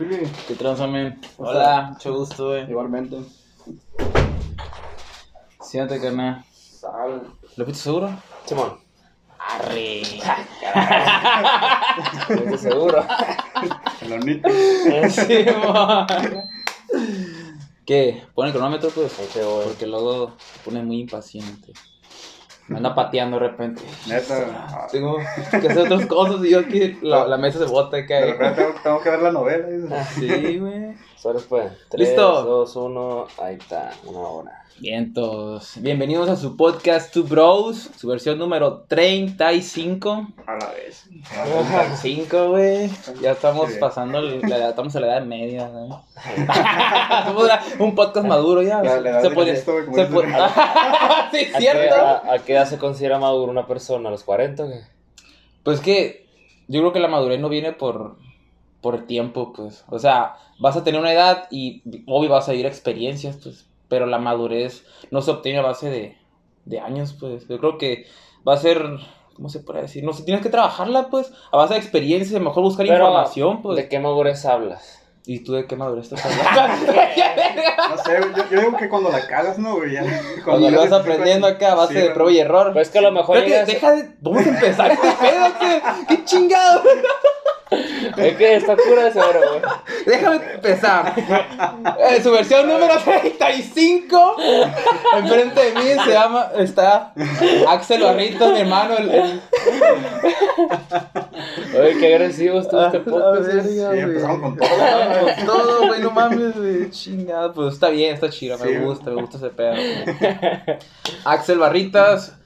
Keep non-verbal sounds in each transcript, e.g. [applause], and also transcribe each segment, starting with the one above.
Fili. ¿Qué tranza, men? Hola, mucho gusto, güey. Igualmente. Siéntate, carnal. Sal. ¿Lo fuiste seguro? Simón. Arre. Estoy seguro. El hornito. Sí, mo. ¿Qué? ¿Pone el cronómetro, pues? Porque luego se pone muy impaciente. Me anda pateando de repente. Neta. Tengo [laughs] que hacer otras cosas y yo aquí la, la mesa se bota y De cae. repente tengo, tengo que ver la novela. dice. Sí, güey. Solo pues. 3, ¿Listo? 2, 1. Ahí está. Una hora. Vientos. Bienvenidos a su podcast Two Bros, su versión número 35. A la vez. 35, güey. Ya estamos pasando, la edad- estamos en la edad media. [laughs] Somos una- un podcast maduro ya. La- la edad se de puede. Se puede- [laughs] sí, ¿A qué, cierto. a, a qué edad se considera maduro una persona? ¿A los 40 o qué? Pues que yo creo que la madurez no viene por, por el tiempo, pues. O sea, vas a tener una edad y obvio vas a vivir experiencias, pues. Pero la madurez no se obtiene a base de, de años, pues. Yo creo que va a ser, ¿cómo se puede decir? No sé, tienes que trabajarla, pues, a base de experiencias, a mejor buscar Pero, información, pues. ¿De qué madurez hablas? ¿Y tú de qué madurez estás [laughs] hablando? No sé, yo, yo digo que cuando la cagas, ¿no, güey? Ya, Cuando ya lo vas aprendiendo acá a base Sí, de güey. prueba y error. Pues que a lo mejor Creo que llegas- deja de... Vamos a empezar este pedo, ¿qué? ¿Qué chingado? [laughs] Es que está cura ese oro, güey. Déjame empezar. [laughs] Eh, su versión número 35. Enfrente de mí se llama. Está Axel Barritos, mi hermano. El, el- Oye, qué agresivo estuvo este Ah, podcast. ver. Sí, empezamos con todo. Con todo, güey, no mames, güey. Chingada. Pues está bien, está chido. Me gusta, me gusta ese pedo. güey. Axel Barritas.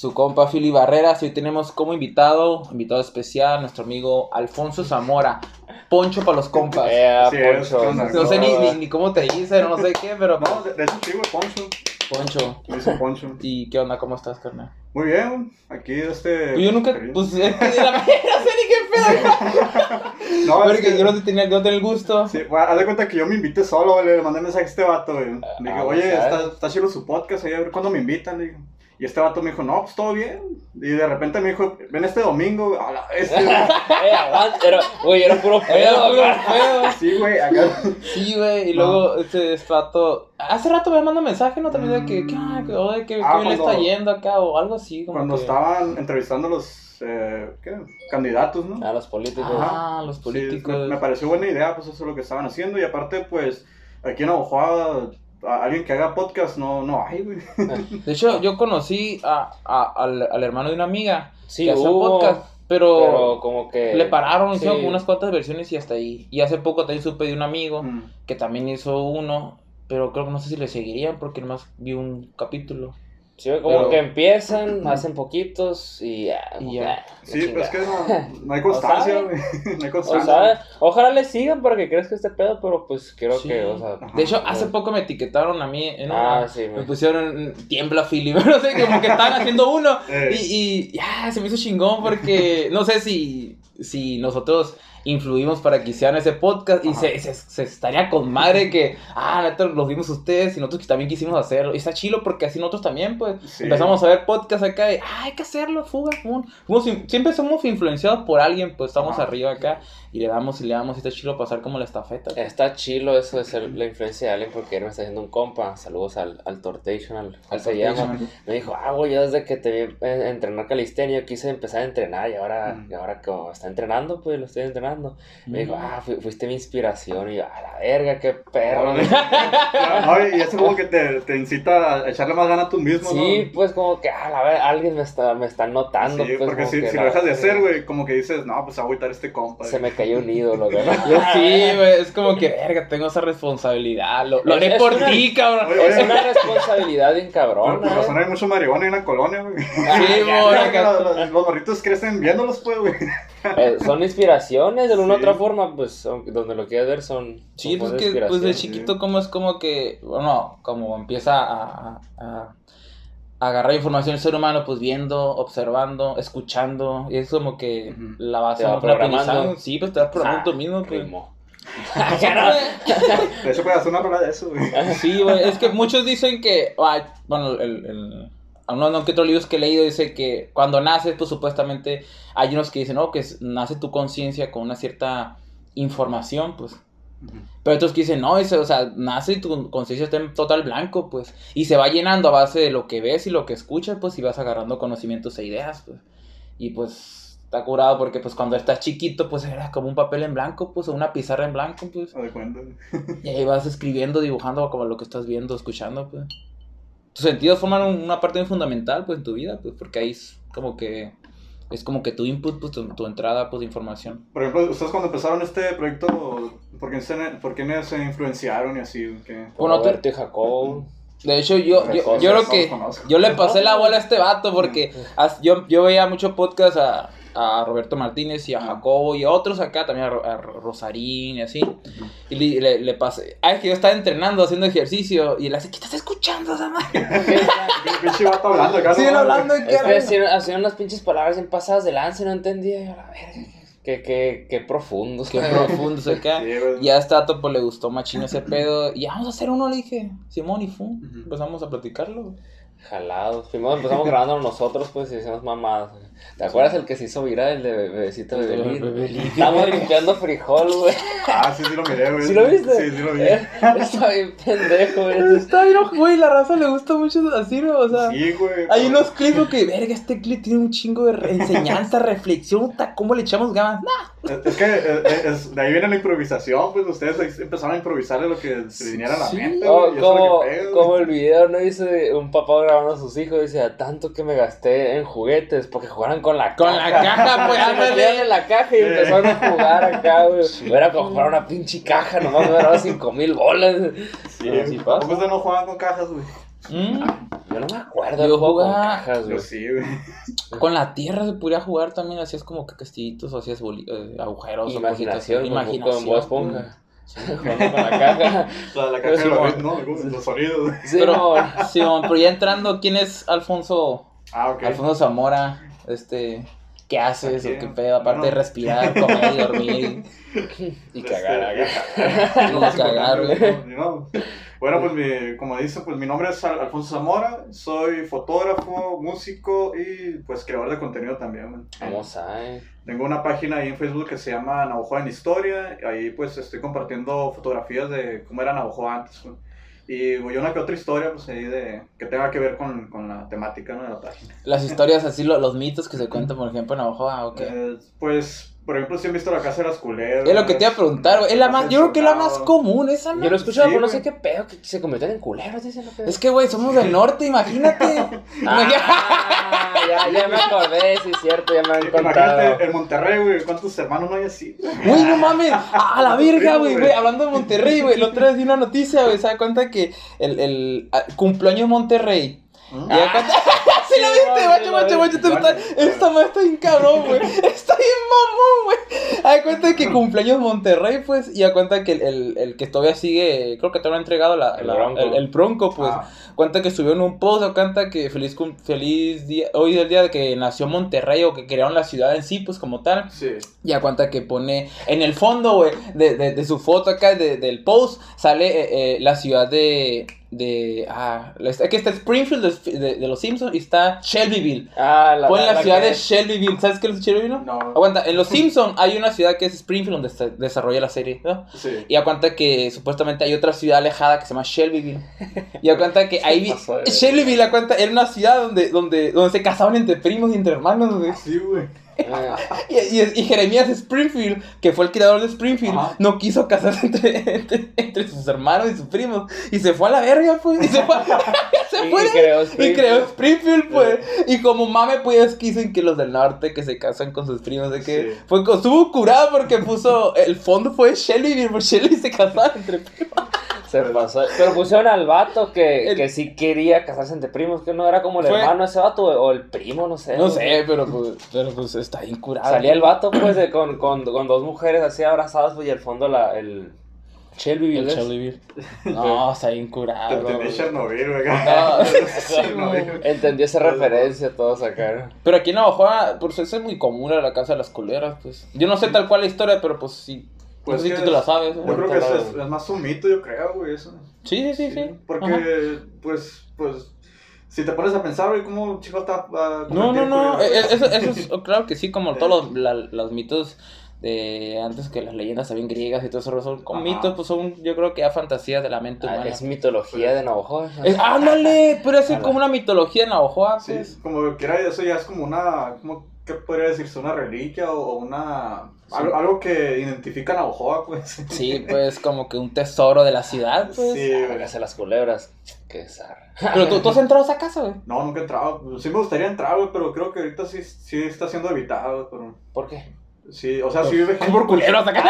Su compa Fili Barreras. Hoy tenemos como invitado, invitado especial, nuestro amigo Alfonso Zamora. Poncho para los compas. Eh, Sí, es Poncho. una- No sé ni, ni, ni cómo te dicen, no sé qué, pero. No, de, hecho sí, güey, Poncho. Poncho. Hizo Poncho. ¿Y qué onda? ¿Cómo estás, carnal? Muy bien, aquí este. Pues yo nunca, pues [laughs] es que de la manera, no sé ni qué pedo. [laughs] No, es Porque que- yo no te tenía, no tenía el gusto. Sí, bueno, haz de cuenta que yo me invité solo, le mandé mensaje a este vato, güey. Le dije, Ah, oye, está, está chido su podcast, ahí, a ver cuándo me invitan, le digo. Y este vato me dijo, no, pues todo bien. Y de repente me dijo, ven este domingo, güey, a la [laughs] vez. Eh, güey, era puro pedo, güey. sí, güey, acá. Sí, güey, y luego este, este hace rato me mandó mensaje, ¿no? También de que, ¿qué, ah, que, Ah, le está cuando- yendo acá o algo así. Como Cuando que- estaban entrevistando a los, eh, ¿qué? Candidatos, ¿no? A los políticos. Ah, los Sí, políticos. me, me pareció buena idea, pues eso es lo que estaban haciendo. Y aparte, pues, aquí en Aguajada, a- alguien que haga podcast no, no hay, güey. [laughs] De hecho, yo conocí a, a- al, al hermano de una amiga Sí, que hacía podcast, pero, Pero como que. le pararon, sí. hicieron como unas cuantas versiones y hasta ahí. Y hace poco también supe de un amigo Mm. que también hizo uno, pero creo que no sé si le seguirían porque nomás vi un capítulo. Sí, como Pero- que empiezan, hacen poquitos y ya. Y ah, Sí, pero es que no, no hay constancia. [laughs] No hay O constancia. sea, ojalá le sigan para que crezca este pedo, pero pues creo Sí. que, o sea. Ajá. De hecho, hace Ah. poco me etiquetaron a mí en Ah, una- sí, Me pusieron tiembla Philly, [laughs] no sé, como que estaban haciendo uno. Eh. Y, y ya, se me hizo chingón porque no sé si, si nosotros influimos para que hicieran ese podcast y se, se, se estaría con madre que, ah, neta, los vimos ustedes y nosotros que también quisimos hacerlo. Y está chilo porque así nosotros también, pues, Sí. empezamos a ver podcast acá y, ah, hay que hacerlo, fuga. Fuimos in- siempre somos influenciados por alguien, pues estamos Ajá. arriba acá y le damos y le damos y está chilo pasar como la estafeta. Está chilo eso de ser la influencia de alguien porque él me está haciendo un compa. Saludos al, al Tortation, al, al se llama. Me dijo, ah, güey, yo desde que te vi eh, entrenar calistenia, yo quise empezar a entrenar y ahora, Mm. y ahora como está entrenando, pues lo estoy entrenando. Me dijo, Mm. ah, fu- fuiste mi inspiración. Y yo, a la verga, qué perro. No, [laughs] y eso como que te, te incita a echarle más ganas tú mismo, ¿no? Sí, pues como que, a la verga, alguien me está, me está notando. Sí, pues, porque si, si lo dejas de hacer, güey, como que dices, no, pues a agüitar este compa. Se me cayó un ídolo, güey. [laughs] Sí, güey, es como que, verga, tengo esa responsabilidad. Lo, lo haré por ti, cabrón. Oye, Es una responsabilidad bien Por, cabrona. por razón ¿eh? hay mucho marihuana en la colonia, güey. Sí, [laughs] güey, Los, los- morritos crecen viéndolos, pues, güey. Eh, son inspiraciones, de una u Sí. otra forma, pues, donde lo quieras ver, son. Sí, son pues que pues de chiquito como es como que, bueno, como empieza a, a- a- a agarrar información el ser humano, pues viendo, observando, escuchando, y es como que la base de programando. Sí, pues te vas programando Ah, tú mismo, pues. De hecho, puedes hacer una rola de eso, güey. Sí, güey, es que muchos dicen que, bueno, el, el, uno no que otros libros que he leído dice que cuando naces, pues supuestamente hay unos que dicen, no, que nace tu conciencia con una cierta información, pues. Pero otros que dicen, no, o sea, nace y tu conciencia está en total blanco, pues. Y se va llenando a base de lo que ves y lo que escuchas, pues, y vas agarrando conocimientos e ideas, pues. Y pues está curado porque pues cuando estás chiquito, pues era como un papel en blanco, pues, o una pizarra en blanco, pues. y ahí vas escribiendo, dibujando como lo que estás viendo, escuchando, pues. Tus sentidos forman una parte muy fundamental, pues, en tu vida, pues, porque ahí es como que es como que tu input, pues, tu, entrada pues, de información. Por ejemplo, ustedes cuando empezaron este proyecto, ¿por qué se, por qué se influenciaron y así? ¿Qué? Bueno, te... Jacob. De hecho, yo, yo, yo, creo que yo le pasé la bola a este vato porque [laughs] yo, yo veía mucho podcast a, a Roberto Martínez y a Jacobo y a otros acá, también a, Rosarín y así. Y le, le, pasé. Ah, es que yo estaba entrenando, haciendo ejercicio. Y él hace, ¿qué estás escuchando esa madre? [laughs] pinche vato hablando acá. Siguen hablando y que hacían unas pinches palabras en pasadas de lance, no entendía. Yo, la verga. Qué, qué, qué profundos. Qué profundos acá. y a este dato pues le gustó machino ese pedo. Y vamos a hacer uno, le dije. Simón y Fu. Empezamos a platicarlo. Jalados. Primero empezamos grabando nosotros, pues, y hicimos mamadas. ¿Te acuerdas el que se hizo viral, el de bebecito de Bebelín? Estamos limpiando frijol, güey. Ah, sí, sí lo miré, güey. ¿Sí lo viste? Sí, sí lo vi. [laughs] Está bien pendejo, güey. Está bien, güey, la raza le gusta mucho así, ¿no? O sea, sí, güey. Hay unos clips que, verga, este clip tiene un chingo de enseñanza, reflexión, ¿cómo le echamos ganas? Nah. Es, que eh, eh, es, de ahí viene la improvisación, pues ustedes empezaron a improvisar de lo que se viniera a la mente, oh, como, como el video, ¿no? Dice un papá grabando a sus hijos, dice, tanto que me gasté en juguetes porque jugaran con la con caja. Con la caja, pues. [laughs] Metían en la caja y empezaron a jugar acá, güey. Era como jugar una pinche caja, nomás me daba 5 mil bolas. Sí, sí pasa. ¿Cómo no jugaban con cajas, güey? Mm. Yo no me acuerdo. Yo jugaba con cajas, güey. Sí, güey. Con la tierra se podía jugar también, hacías como que castillitos o hacías eh, agujeros. Imaginación, o imaginación. Con esponja. [laughs] con la caja. La, la caja, ¿no? Los sonidos. Sí, pero, pero ya entrando, ¿quién es Alfonso? Ah, ok. Alfonso Zamora, este... ¿Qué haces? ¿O qué pedo? Aparte de respirar, comer y dormir. y [laughs] cagar. [laughs] y cagar, güey. Bueno, pues mi, como dice, pues mi nombre es Alfonso Zamora, soy fotógrafo, músico y pues creador de contenido también. Vamos a Tengo una página ahí en Facebook que se llama Navajo en Historia, ahí pues estoy compartiendo fotografías de cómo era Navajo antes. Y voy a una que otra historia, pues ahí de. que tenga que ver con, con la temática ¿no? de la página. Las historias así, los mitos que se cuentan, por ejemplo, en Navajo, ¿o qué? Eh, pues por ejemplo, si han visto la casa de las culeras. Es lo que te iba a preguntar, güey. Es la más, yo creo que es la más común, esa Yo lo he escuchado, pero no sé qué pedo, que se convierten en culeros, dicen lo que Es que, güey, somos del norte, imagínate. [laughs] ah, ya, ya me acordé, sí, es cierto, ya me han contado. Imagínate, en Monterrey, güey, ¿cuántos hermanos no hay así? Güey, no mames, [laughs] a la verga, güey, güey. Hablando de Monterrey, güey, la otra vez di una noticia, güey, se da cuenta que el, el cumpleaños Monterrey. ¿Mm? Y acá [laughs] sí lo viste, guacho, guacho, guacho. Esta madre está bien cabrón, güey. [laughs] Está bien mamón, güey. A cuenta que cumpleaños Monterrey, pues. Y a cuenta que el, el, el que todavía sigue, creo que te lo ha entregado la, el, bronco. El, bronco, pues. Ah. Cuenta que subió en un post, o cuenta que feliz, feliz día. Hoy es el día de que nació Monterrey o que crearon la ciudad en sí, pues como tal. Sí. Y a cuenta que pone en el fondo, güey, de, de, de, su foto acá, de, del post, sale eh, eh, la ciudad de de. Ah, aquí está Springfield de, de, los Simpsons y está Shelbyville. Ah, la, Pon la, ciudad de Shelbyville. ¿Sabes qué es Shelbyville? No. Aguanta, en los [laughs] Simpsons hay una ciudad que es Springfield donde se desarrolla la serie, ¿no? Sí. Y aguanta que supuestamente hay otra ciudad alejada que se llama Shelbyville. Y aguanta que [laughs] ahí. Shelbyville, aguanta, era una ciudad donde, donde, donde se casaban entre primos y entre hermanos, güey. Sí, güey. Y, y, Jeremías Springfield, que fue el creador de Springfield, no quiso casarse entre, entre, sus hermanos y sus primos. Y se fue a la verga, pues. Y se fue. [laughs] se fue y, creó Springfield, pues. Y como mame, pues dicen que los del norte que se casan con sus primos, de que fue, estuvo curado porque puso. El fondo fue Shelly, porque Shelly se casaba entre primos. Se pasó. Pero pusieron al vato que, que sí quería casarse entre primos, que no era como el hermano ese vato o el primo, no sé. No sé, pero pues, pero pues está incurado. Salía el vato pues de, con, con, con, dos mujeres así abrazadas pues, y al fondo la, el... Shelbyville. El Shelbyville. [laughs] No, está incurado. Entendí Chernobyl, No, Entendí esa referencia, todos acá. Pero aquí en Navajo, pues eso es muy común a la casa de las culeras, pues. Yo no sé tal cual la historia, pero pues sí pues no sé si tú te la sabes. Yo creo que es, es, más un mito, yo creo, güey, eso. Sí, sí, sí, sí. Porque, pues, pues, si te pones a pensar, güey, ¿cómo chico está... Uh, no, no, no, eh, eso, eso es, [laughs] claro que sí, como todos los, la, los mitos de antes que las leyendas también griegas y todo eso, son Ajá. mitos, pues son, yo creo que ya fantasías de la mente Ah, humana. es mitología de Navajo. Es- ándale, pero es [laughs] como una mitología de Navajoa, Sí, pues. como que era eso ya es como una, como, ¿qué podría decirse? Una reliquia o, o algo, algo que identifica a Navajoa, pues. Sí, [laughs] pues como que un tesoro de la ciudad, pues. Sí, güey. Hágase las culebras. Qué zarra. Pero tú, tú has entrado a esa casa, güey. No, nunca he entrado. Sí me gustaría entrar, güey, pero creo que ahorita sí, sí está siendo evitado, pero... ¿Por qué? Sí, o sea, sí vive gente. Por culero hasta acá.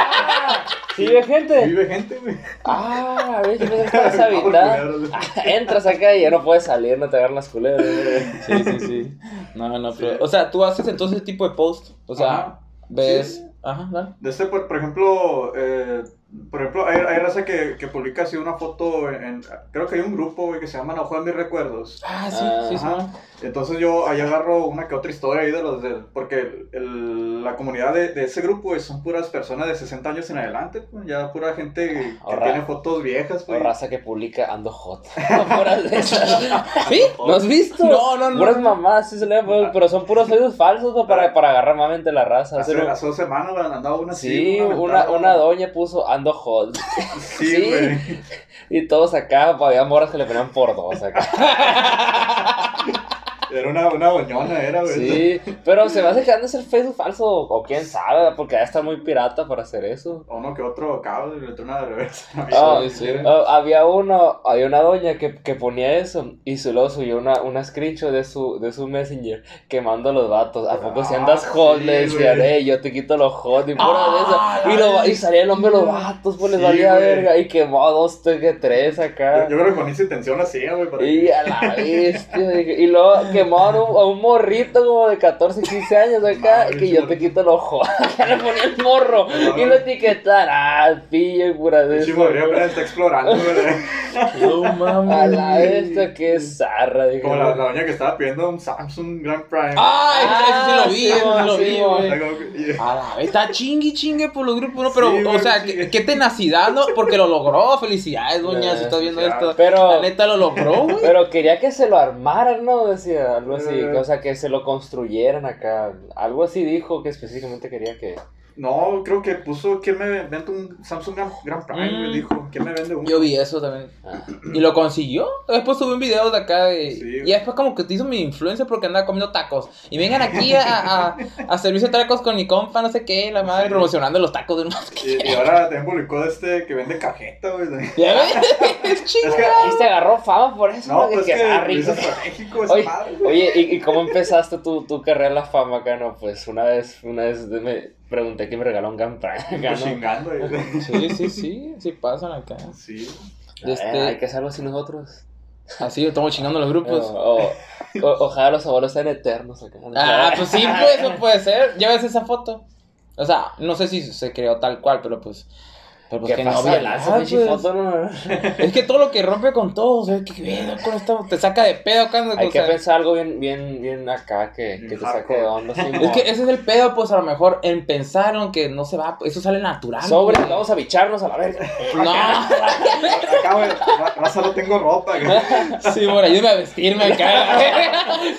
¿Sí vive Sí gente? vive gente, güey. Ah, a ver, yo pensé que [laughs] estabas Ah, por habitada. culeros, güey. Entras acá y ya no puedes salir, no te agarran las culebras. güey. Sí, sí, sí. No, no, Sí. pero. O sea, tú haces entonces ese tipo de post. O sea, Ajá. ves. Sí. Ajá, dale. De este, por, por ejemplo, eh, por ejemplo, hay, hay raza que, que publica así una foto en, en- creo que hay un grupo, güey, que se llama Navajo de mis recuerdos. Ah, sí, Ah, sí, sí. Ajá. Entonces yo ahí agarro una que otra historia ahí de los de, porque el- el- la comunidad de, de ese grupo güey, son puras personas de 60 años en adelante, pues, ya pura gente que Ahorra. tiene fotos viejas, O pues. raza que publica ando hot. [laughs] Puras de esas. ¿Sí? ¿No has visto? No, no, no. Puras mamás, sí se leen, pero- pero son puros oídos falsos ¿no? para, para agarrar más mente la raza. Hace, un- hace dos semanas güey, andaba una así, Sí, una, aventada. una doña puso ando hot. [laughs] Sí, Sí. Y todos acá, había moras que le ponían por dos acá. [laughs] Era una, una doñona, era, güey. Sí, pero se me hace que han de ser Facebook falso, o quién sabe, porque ya está muy pirata para hacer eso. O uno que otro cabo y le trae una de reversa. Ah, Sí, sí. Ah, había uno, había una doña que, que ponía eso y su- luego subió una, una screenshot de su, de su messenger quemando a los vatos. ¿A poco si Ah, andas hot? sí, le decían, hey, yo te quito los hot y pura Ah, de eso. Y, lo- y salía el hombre de los vatos, pues les valía güey. verga. Y quemó a dos, tres, acá. Yo, yo creo que con esa intención hacía, güey. para- Y a la bestia, y luego [laughs] a un, a un morrito como de 14, 15 años acá, Madre, que yo te quito el ojo, [laughs] acá le ponía el morro, y lo etiquetaron, ah, pillo y pura de Sí, eso. Apenas está explorando, [laughs] güey. No mames. A la bestia, qué zarra, dije. Como la, la doña que estaba pidiendo un Samsung Grand Prime. Ah, ese, ese sí lo vi, sí, sí lo sí, vi, sí, güey. que- A la vez, está chingue chingue por los grupos, ¿no? Pero, Sí, o sea, sí. qué, qué tenacidad, ¿no? Porque lo logró. Felicidades, doña, si estás viendo Ya. esto. Pero- La neta lo logró, güey. Pero quería que se lo armaran, ¿no? Decía algo así, o sea, que se lo construyeran acá. Algo así dijo que específicamente quería que... No, creo que puso ¿Quién me vende un Samsung Grand, Grand Prime? Mm. güey, Dijo, ¿quién me vende un? Yo vi eso también. Ah. Y lo consiguió. Después subí un video de acá de... Sí, y después como que te hizo mi influencia porque andaba comiendo tacos. Y vengan aquí a, a, a servirse tacos con mi compa, no sé qué, la madre, Sí. promocionando los tacos de unos Y, y ahora también publicó este que vende cajeta, güey. ¿Ya ves? [laughs] Es que, Y se agarró fama por eso, no, pues que, que ah, rico. esa Oye, oye ¿y, y cómo empezaste tu, tu carrera en la fama acá, no? Pues una vez, una vez me pregunté quién me regaló un acá, Pues [laughs] chingando. Sí, sí, sí, sí pasan acá. Sí. Este- hay que hacerlo así nosotros. Así, estamos chingando los grupos. O, o- o- ojalá los abuelos sean eternos acá. Ah, pues sí, pues, eso puede ser. Ya ves esa foto. O sea, no sé si se creó tal cual, pero pues. Pero pues ¿Qué que no pasa? había Lanza, nada, pinche pues. foto, no? [laughs] Es que todo lo que rompe con todo, o sea, que pedo con esto, te saca de pedo acá. Hay o que sea, pensar algo bien, bien, bien acá que, que te saque de onda. sí, Es que ese es el pedo, pues a lo mejor en pensar en que no se va, eso sale natural. Sobre, pues. vamos a bicharnos a la verga. No, [laughs] Acá, güey, ra- raza no tengo ropa, güey. [laughs] sí, bueno, ayúdame a vestirme acá.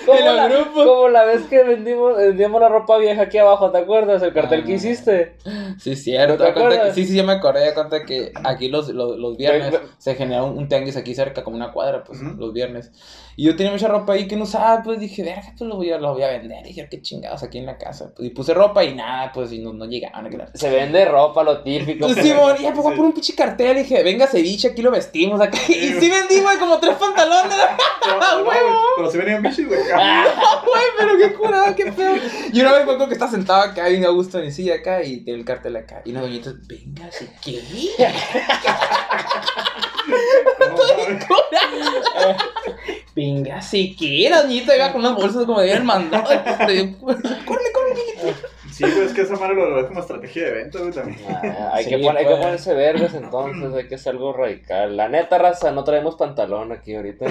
Como En los la, grupos. como la vez que vendimos, vendíamos la ropa vieja aquí abajo, ¿te acuerdas? El cartel que Ah. hiciste. Sí, cierto. ¿No te que- acuerdas? sí, sí, ya me acordé. Ya cuenta que aquí los, los, los viernes se genera un, un tianguis aquí cerca, como una cuadra, pues, Ujú. los viernes. Y yo tenía mucha ropa ahí que no usaba, pues dije, verga, pues lo voy a, lo voy a vender. Y dije, qué chingados aquí en la casa. Pues, y puse ropa y nada, pues, y no, no llegaban. claro. Se vende ropa, lo típico. Pues, sí, mon, y ya pues, voy a poner un pinche cartel. Y dije, venga ceviche, aquí lo vestimos acá. Y sí vendí, güey, como tres pantalones. [laughs] [laughs] No, güey, pero si venía en bici, güey. Güey, pero qué curada, qué feo. Y una vez me acuerdo que estaba sentado acá, bien a gusto en mi silla acá, y tenía el cartel acá. Y una doñita, venga, ¿sí qué? [laughs] Venga, sí que la doñita iba con unas bolsas como de mandado. Córrele, córrele. Sí, güey, es que esa madre lo, ve como estrategia de venta, güey, también. Ah, hay, Sí, que pon- hay que pues. ponerse vergas entonces, hay que hacer algo radical. La neta, raza, no traemos pantalón aquí ahorita.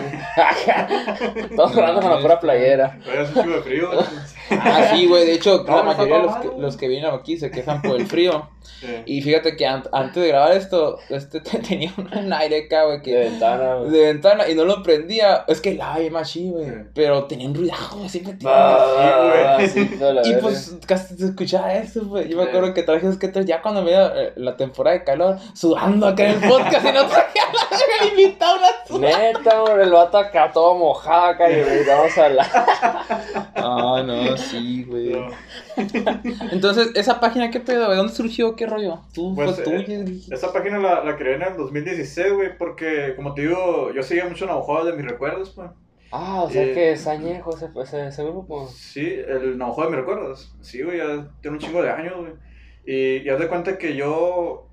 Estamos [laughs] hablando con la pura playera. Oye, hace un chico de frío. Güey. Ah, sí, güey. De hecho, [laughs] la mayoría de los que, güey. los que vienen aquí se quejan por el frío. [laughs] Sí. Y fíjate que an- antes de grabar esto, este [laughs] tenía un aire acá, güey, De que ventana, güey. de ventana y no lo prendía. Es que el aire más chido, güey. Sí. Pero tenía un ruidajo, güey, siempre tenía. Ah, güey. sí, toda la Y verga. pues casi se escuchaba eso, güey. Yo me acuerdo que traje skates ya cuando me dio eh, la temporada de calor, sudando acá en el podcast y no traía la el invitado una. Neta, güey, el vato acá todo mojado acá y vamos a hablar. Ah, no, sí, güey. No. Entonces, ¿esa página qué pedo? ¿De dónde surgió? ¿Qué rollo? ¿Tú Pues, fue eh, tuya? dije. Esa página la, la creé en el 2016, güey, porque, como te digo, yo seguía mucho Navajo de mis recuerdos, pues. Ah, o sea Eh, que es añejo ese, ese, ese grupo. Sí, el Navajo de mis recuerdos. Sí, güey, ya tiene un chingo de años, güey. Y, y haz de cuenta que yo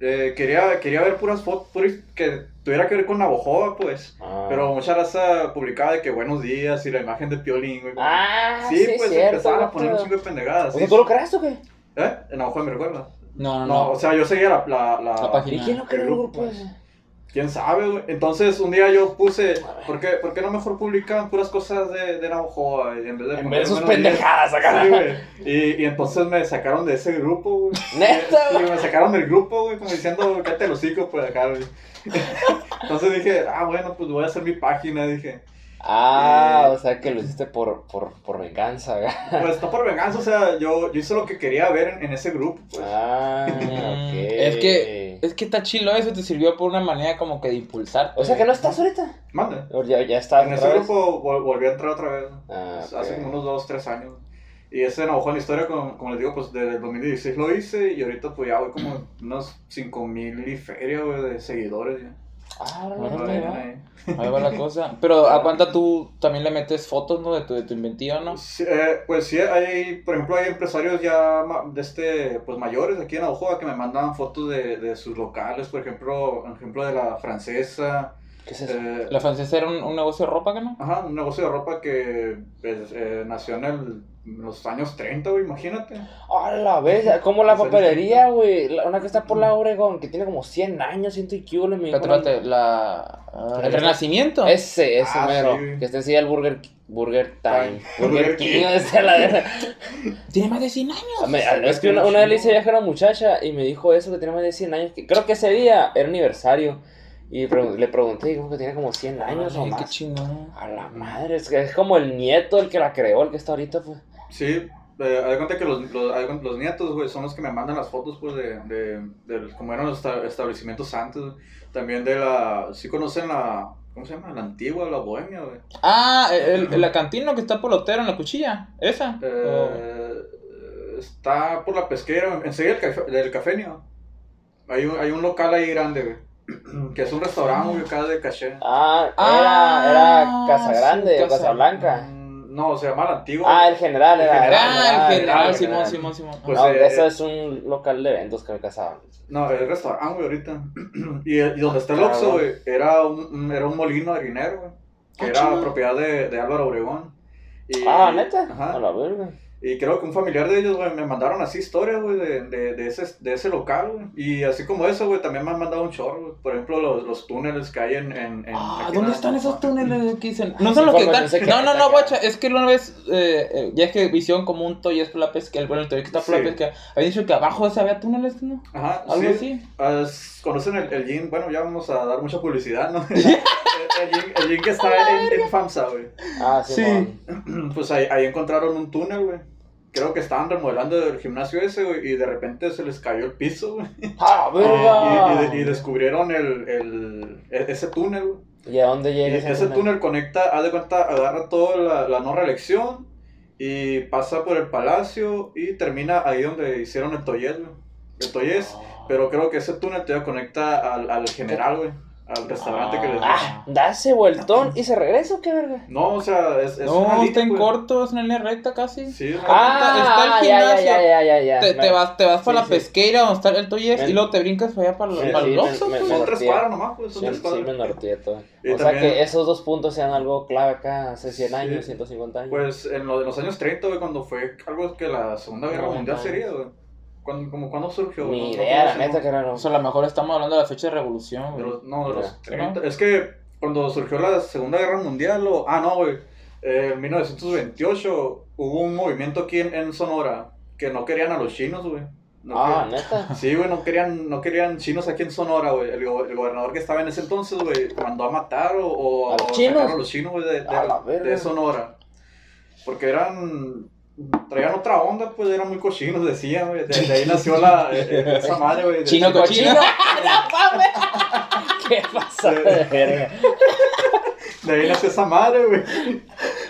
eh, quería, quería ver puras fotos puras que tuviera que ver con Navajo, pues. Ah. Pero mucha raza publicaba de que buenos días y la imagen de Piolín, güey. Ah, sí, sí, pues cierto, empezaban a poner un chingo de pendejadas. O sea, ¿tú lo creaste o qué? ¿Eh? El Navajo de mis recuerdos. No, no, No, no. o sea, yo seguía la, la, la, La página. ¿Y quién no creó el grupo pues. ¿Quién sabe, güey? Entonces, un día yo puse, ¿por qué, por qué no mejor publican puras cosas de, de Navajo en vez de En vez de sus pendejadas acá. Sí, güey. Y, y entonces me sacaron de ese grupo, güey. Neta, Sí, güey. me sacaron del grupo, güey, como diciendo, cállate el hocico, pues acá, güey. [laughs] Entonces dije, ah, bueno, pues voy a hacer mi página, dije. Ah, Eh, o sea que lo hiciste por, por, por venganza. Pues no por venganza, o sea, yo, yo hice lo que quería ver en, en ese grupo, pues. Ah, Mm, ok. Es que, es que está chilo eso, te sirvió por una manera como que de impulsar. O sea que no estás ahorita. Manda. O Ya, ya estás En ese vez. grupo vol- volví a entrar otra vez. Ah, Pues, ok. Hace como unos 2, 3 años. Y ese Navajo en la historia, como, como les digo, pues desde el 2016 lo hice y ahorita pues ya voy como unos 5000 y feria, güey, de seguidores. Ya. Ah, Ahí va la cosa. Pero a cuánta tú también le metes fotos, ¿no? De tu, de tu inventiva, ¿no? Sí, eh, pues sí, hay, por ejemplo, hay empresarios ya ma- de este, pues mayores aquí en Navajo que me mandan fotos de, de sus locales, por ejemplo, un ejemplo de la francesa. ¿Qué es eso? eh, La francesa era un, un negocio de ropa, ¿que no? Ajá, un negocio de ropa que pues, eh, nació en el- los años 30, güey, imagínate. ¡Ah, la vez! Como la Pues, papelería, güey. Una que está por la Oregon, que tiene como 100 años, ciento y que me dijo Espérate, la... ah, el Renacimiento. Ese, ese Ah, mero. sí, que está encima el Burger, Burger Time. [laughs] Burger King, [laughs] ese la verdad. Tiene más de 100 años. Me- Sí, es que tiene una, un una vez le hice viaje a una muchacha y me dijo eso, que tenía más de 100 años. que- creo que ese día era aniversario. Y pre- le pregunté y dijo que tenía como 100 años o Ay, qué más. chingón. A la madre, es que es como el nieto el que la creó, el que está ahorita, pues. Sí, eh, de cuenta que los, los, los nietos, güey, son los que me mandan las fotos, pues, de, de, de cómo eran los esta- establecimientos antes, güey. También de la, sí conocen la, ¿cómo se llama? La antigua, la bohemia, güey. Ah, el, el- la cantina que está por Lotero en la cuchilla. ¿Esa? Eh, está por la pesquera, enseguida del, café, del cafenio. Hay un, hay un local ahí grande, güey. [clears throat] Que es un restaurante, güey, acá de caché. Ah, era, Ah, era Casa sí, Grande o Casa- Casa Blanca. Mm, No, se llama la antigua. Ah, el general era. El era Ah, el general, general, era Simón, general. Simón, Simón. Pues, no, eh, eso es un local de eventos que me casaban. No, el restaurante, güey, ahorita. [clears throat] y, y donde está el Cabrón. Oxxo, güey, era un, era un molino harinero, güey. Que Ah, era propiedad de, de Álvaro Obregón. Y, Ah, neta. Ajá. A la verga. Y creo que un familiar de ellos, güey, me mandaron así historias, güey, de, de, de, ese, de ese local, güey. Y así como eso, güey, también me han mandado un chorro, güey. Por ejemplo, los, los túneles que hay en... en, en Ah, ¿dónde en- están esos túneles que dicen? No Ah, son sí, los que están. No, no, no, guacha. Es que una vez, eh, eh, ya es que visión como un toy es por la pesca. El bueno, el toy que está por la pesca. Había dicho que abajo ese había túneles, ¿no? Ajá, Algo sí. así. ¿Conocen el, el gym? Bueno, ya vamos a dar mucha publicidad, ¿no? [laughs] [laughs] el, gym, el gym que está en, en FAMSA, güey. Ah, sí. Sí. [clears throat] Pues ahí, ahí encontraron un túnel, güey. Creo que estaban remodelando el gimnasio ese, güey, y de repente se les cayó el piso, güey. ¡Ah, [laughs] Y, y- y verga! de- y descubrieron el, el, e- ese túnel, güey. ¿Y a dónde Y llega ese túnel conecta, haz de cuenta, agarra toda la, la no reelección y pasa por el palacio y termina ahí donde hicieron el Toyes, güey. El Toyes, pero creo que ese túnel todavía conecta al, al general, güey. Al restaurante que les Ah, da ese vueltón y se regresa o qué verga. No, o sea, es, es una No, línea, está en pues. corto, es una línea recta casi. Sí, es una Ah, está el ya, ya, gimnasio. ya, ya, ya, ya. Te, te vas, te vas para sí, la sí. pesquera donde está el Toyes y luego te brincas para allá para, Sí, para sí, el Oxxo, pues. Son tres Sí. cuadras nomás, pues, son Sí, tres sí, cuadras. me norteé todo. Y O sea que esos dos puntos sean algo clave acá hace 100 Sí. años, 150 años. Pues en lo de los años 30, güey, cuando fue algo que la Segunda Guerra No, Mundial no. sería, güey. Cuando, como cuando surgió. Ni no- no idea, la neta, que era no. O sea, a lo mejor estamos hablando de la fecha de revolución, De güey. los- no, de los Mira. 30. Es que cuando surgió la Segunda Guerra Mundial, o... ah, no, güey. Eh, en 1928 hubo un movimiento aquí en, en Sonora que no querían a los chinos, güey. No ah, querían- neta. [laughs] Sí, güey, no querían, no querían chinos aquí en Sonora, güey. El, go- el gobernador que estaba en ese entonces, güey, mandó a matar o, o ¿A los o chinos? a los chinos, güey, de, de- de Sonora. Porque eran, traían otra onda, pues eran muy cochinos, decían, güey. De, de ahí [laughs] nació la, eh, eh, esa madre, güey. Chino cochino. [laughs] ¿Qué pasa [laughs] de ahí nació esa madre, güey.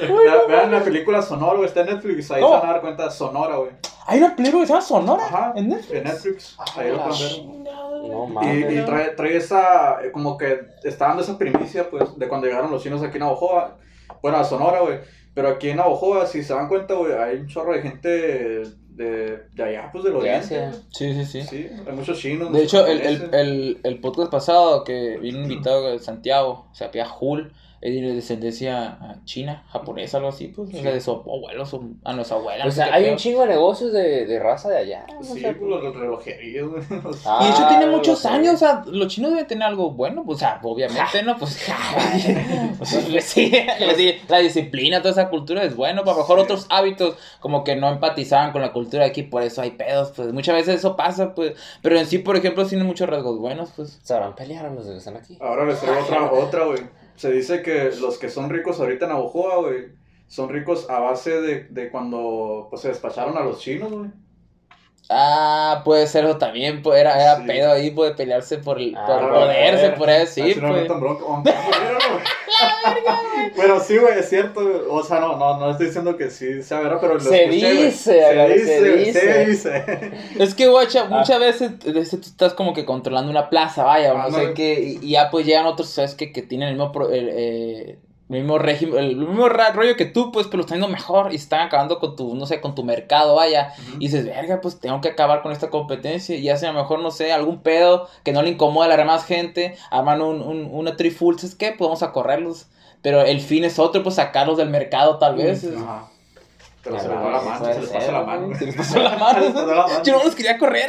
Vean- Vean la película Sonora, güey, está en Netflix, ahí ¿Cómo? se van a dar cuenta de Sonora, güey. Hay una película que se llama Sonora. Ajá, ¿En Netflix? en Netflix. Ahí lo Ah, pueden ver. No Y, mames. y trae, trae esa, eh, como que está dando esa primicia, pues, de cuando llegaron los chinos aquí en Navajoa, bueno, a Sonora, güey, pero aquí en Navajoa, si se dan cuenta, güey, hay un chorro de gente de, de allá, pues, del De oriente. Sí, sí, sí. Sí, hay muchos chinos. De hecho, el, el, el, el podcast pasado que vino un invitado de Santiago, se apellida Hul, es de descendencia ah, china, japonesa, algo así, pues, o sea, de su abuelo, su, a nuestra abuela. O no sé sea, hay un chingo de negocios de, de raza de allá. o Sí, sea, pues, los, los güey. [laughs] o Y de hecho Ah, tiene muchos años, o sea, los chinos deben tener algo bueno, pues, o sea, obviamente, ¿no? Pues, [laughs] pues, sí, la, di- la disciplina, toda esa cultura es bueno, pero a lo mejor Sí. otros hábitos como que no empatizaban con la cultura de aquí, por eso hay pedos, pues, muchas veces eso pasa, pues, pero en sí, por ejemplo, tiene muchos rasgos buenos, pues. Sabrán pelear a los que están aquí. Ahora les traigo otra, otra, güey. Se dice que los que son ricos ahorita en Navajoa, güey, son ricos a base de, de cuando, pues, se despacharon a los chinos, güey. Ah, puede ser eso también, pues era, era Sí. pedo ahí, puede pelearse por el Ah, por por poder, se poder. puede decir, no pues. [laughs] Pero sí, güey, es cierto. O sea, no, no, no estoy diciendo que sí sea verdad, pero lo Se escuché, dice, se dice, se dice. se dice. Es que, guacha, Ah. muchas veces este, tú estás como que controlando una plaza, vaya, o no sé qué, y ya pues llegan otros, ¿sabes? Que, que tienen el mismo, pro- el, eh, mismo régimen, el mismo rollo que tú, pues, pero lo están yendo mejor y están acabando con tu, no sé, con tu mercado, vaya. Y dices, verga, pues tengo que acabar con esta competencia. Y hacen a lo mejor, no sé, algún pedo que no le incomoda a la demás gente. Arman un, un, una triful, ¿sabes qué? Pues vamos a correrlos. Pero el fin es otro, pues sacarlos del mercado tal vez. Ajá. Pero se les no, va la mano, se les pasó la mano. Se les [laughs] pasó la mano. Yo no los quería correr.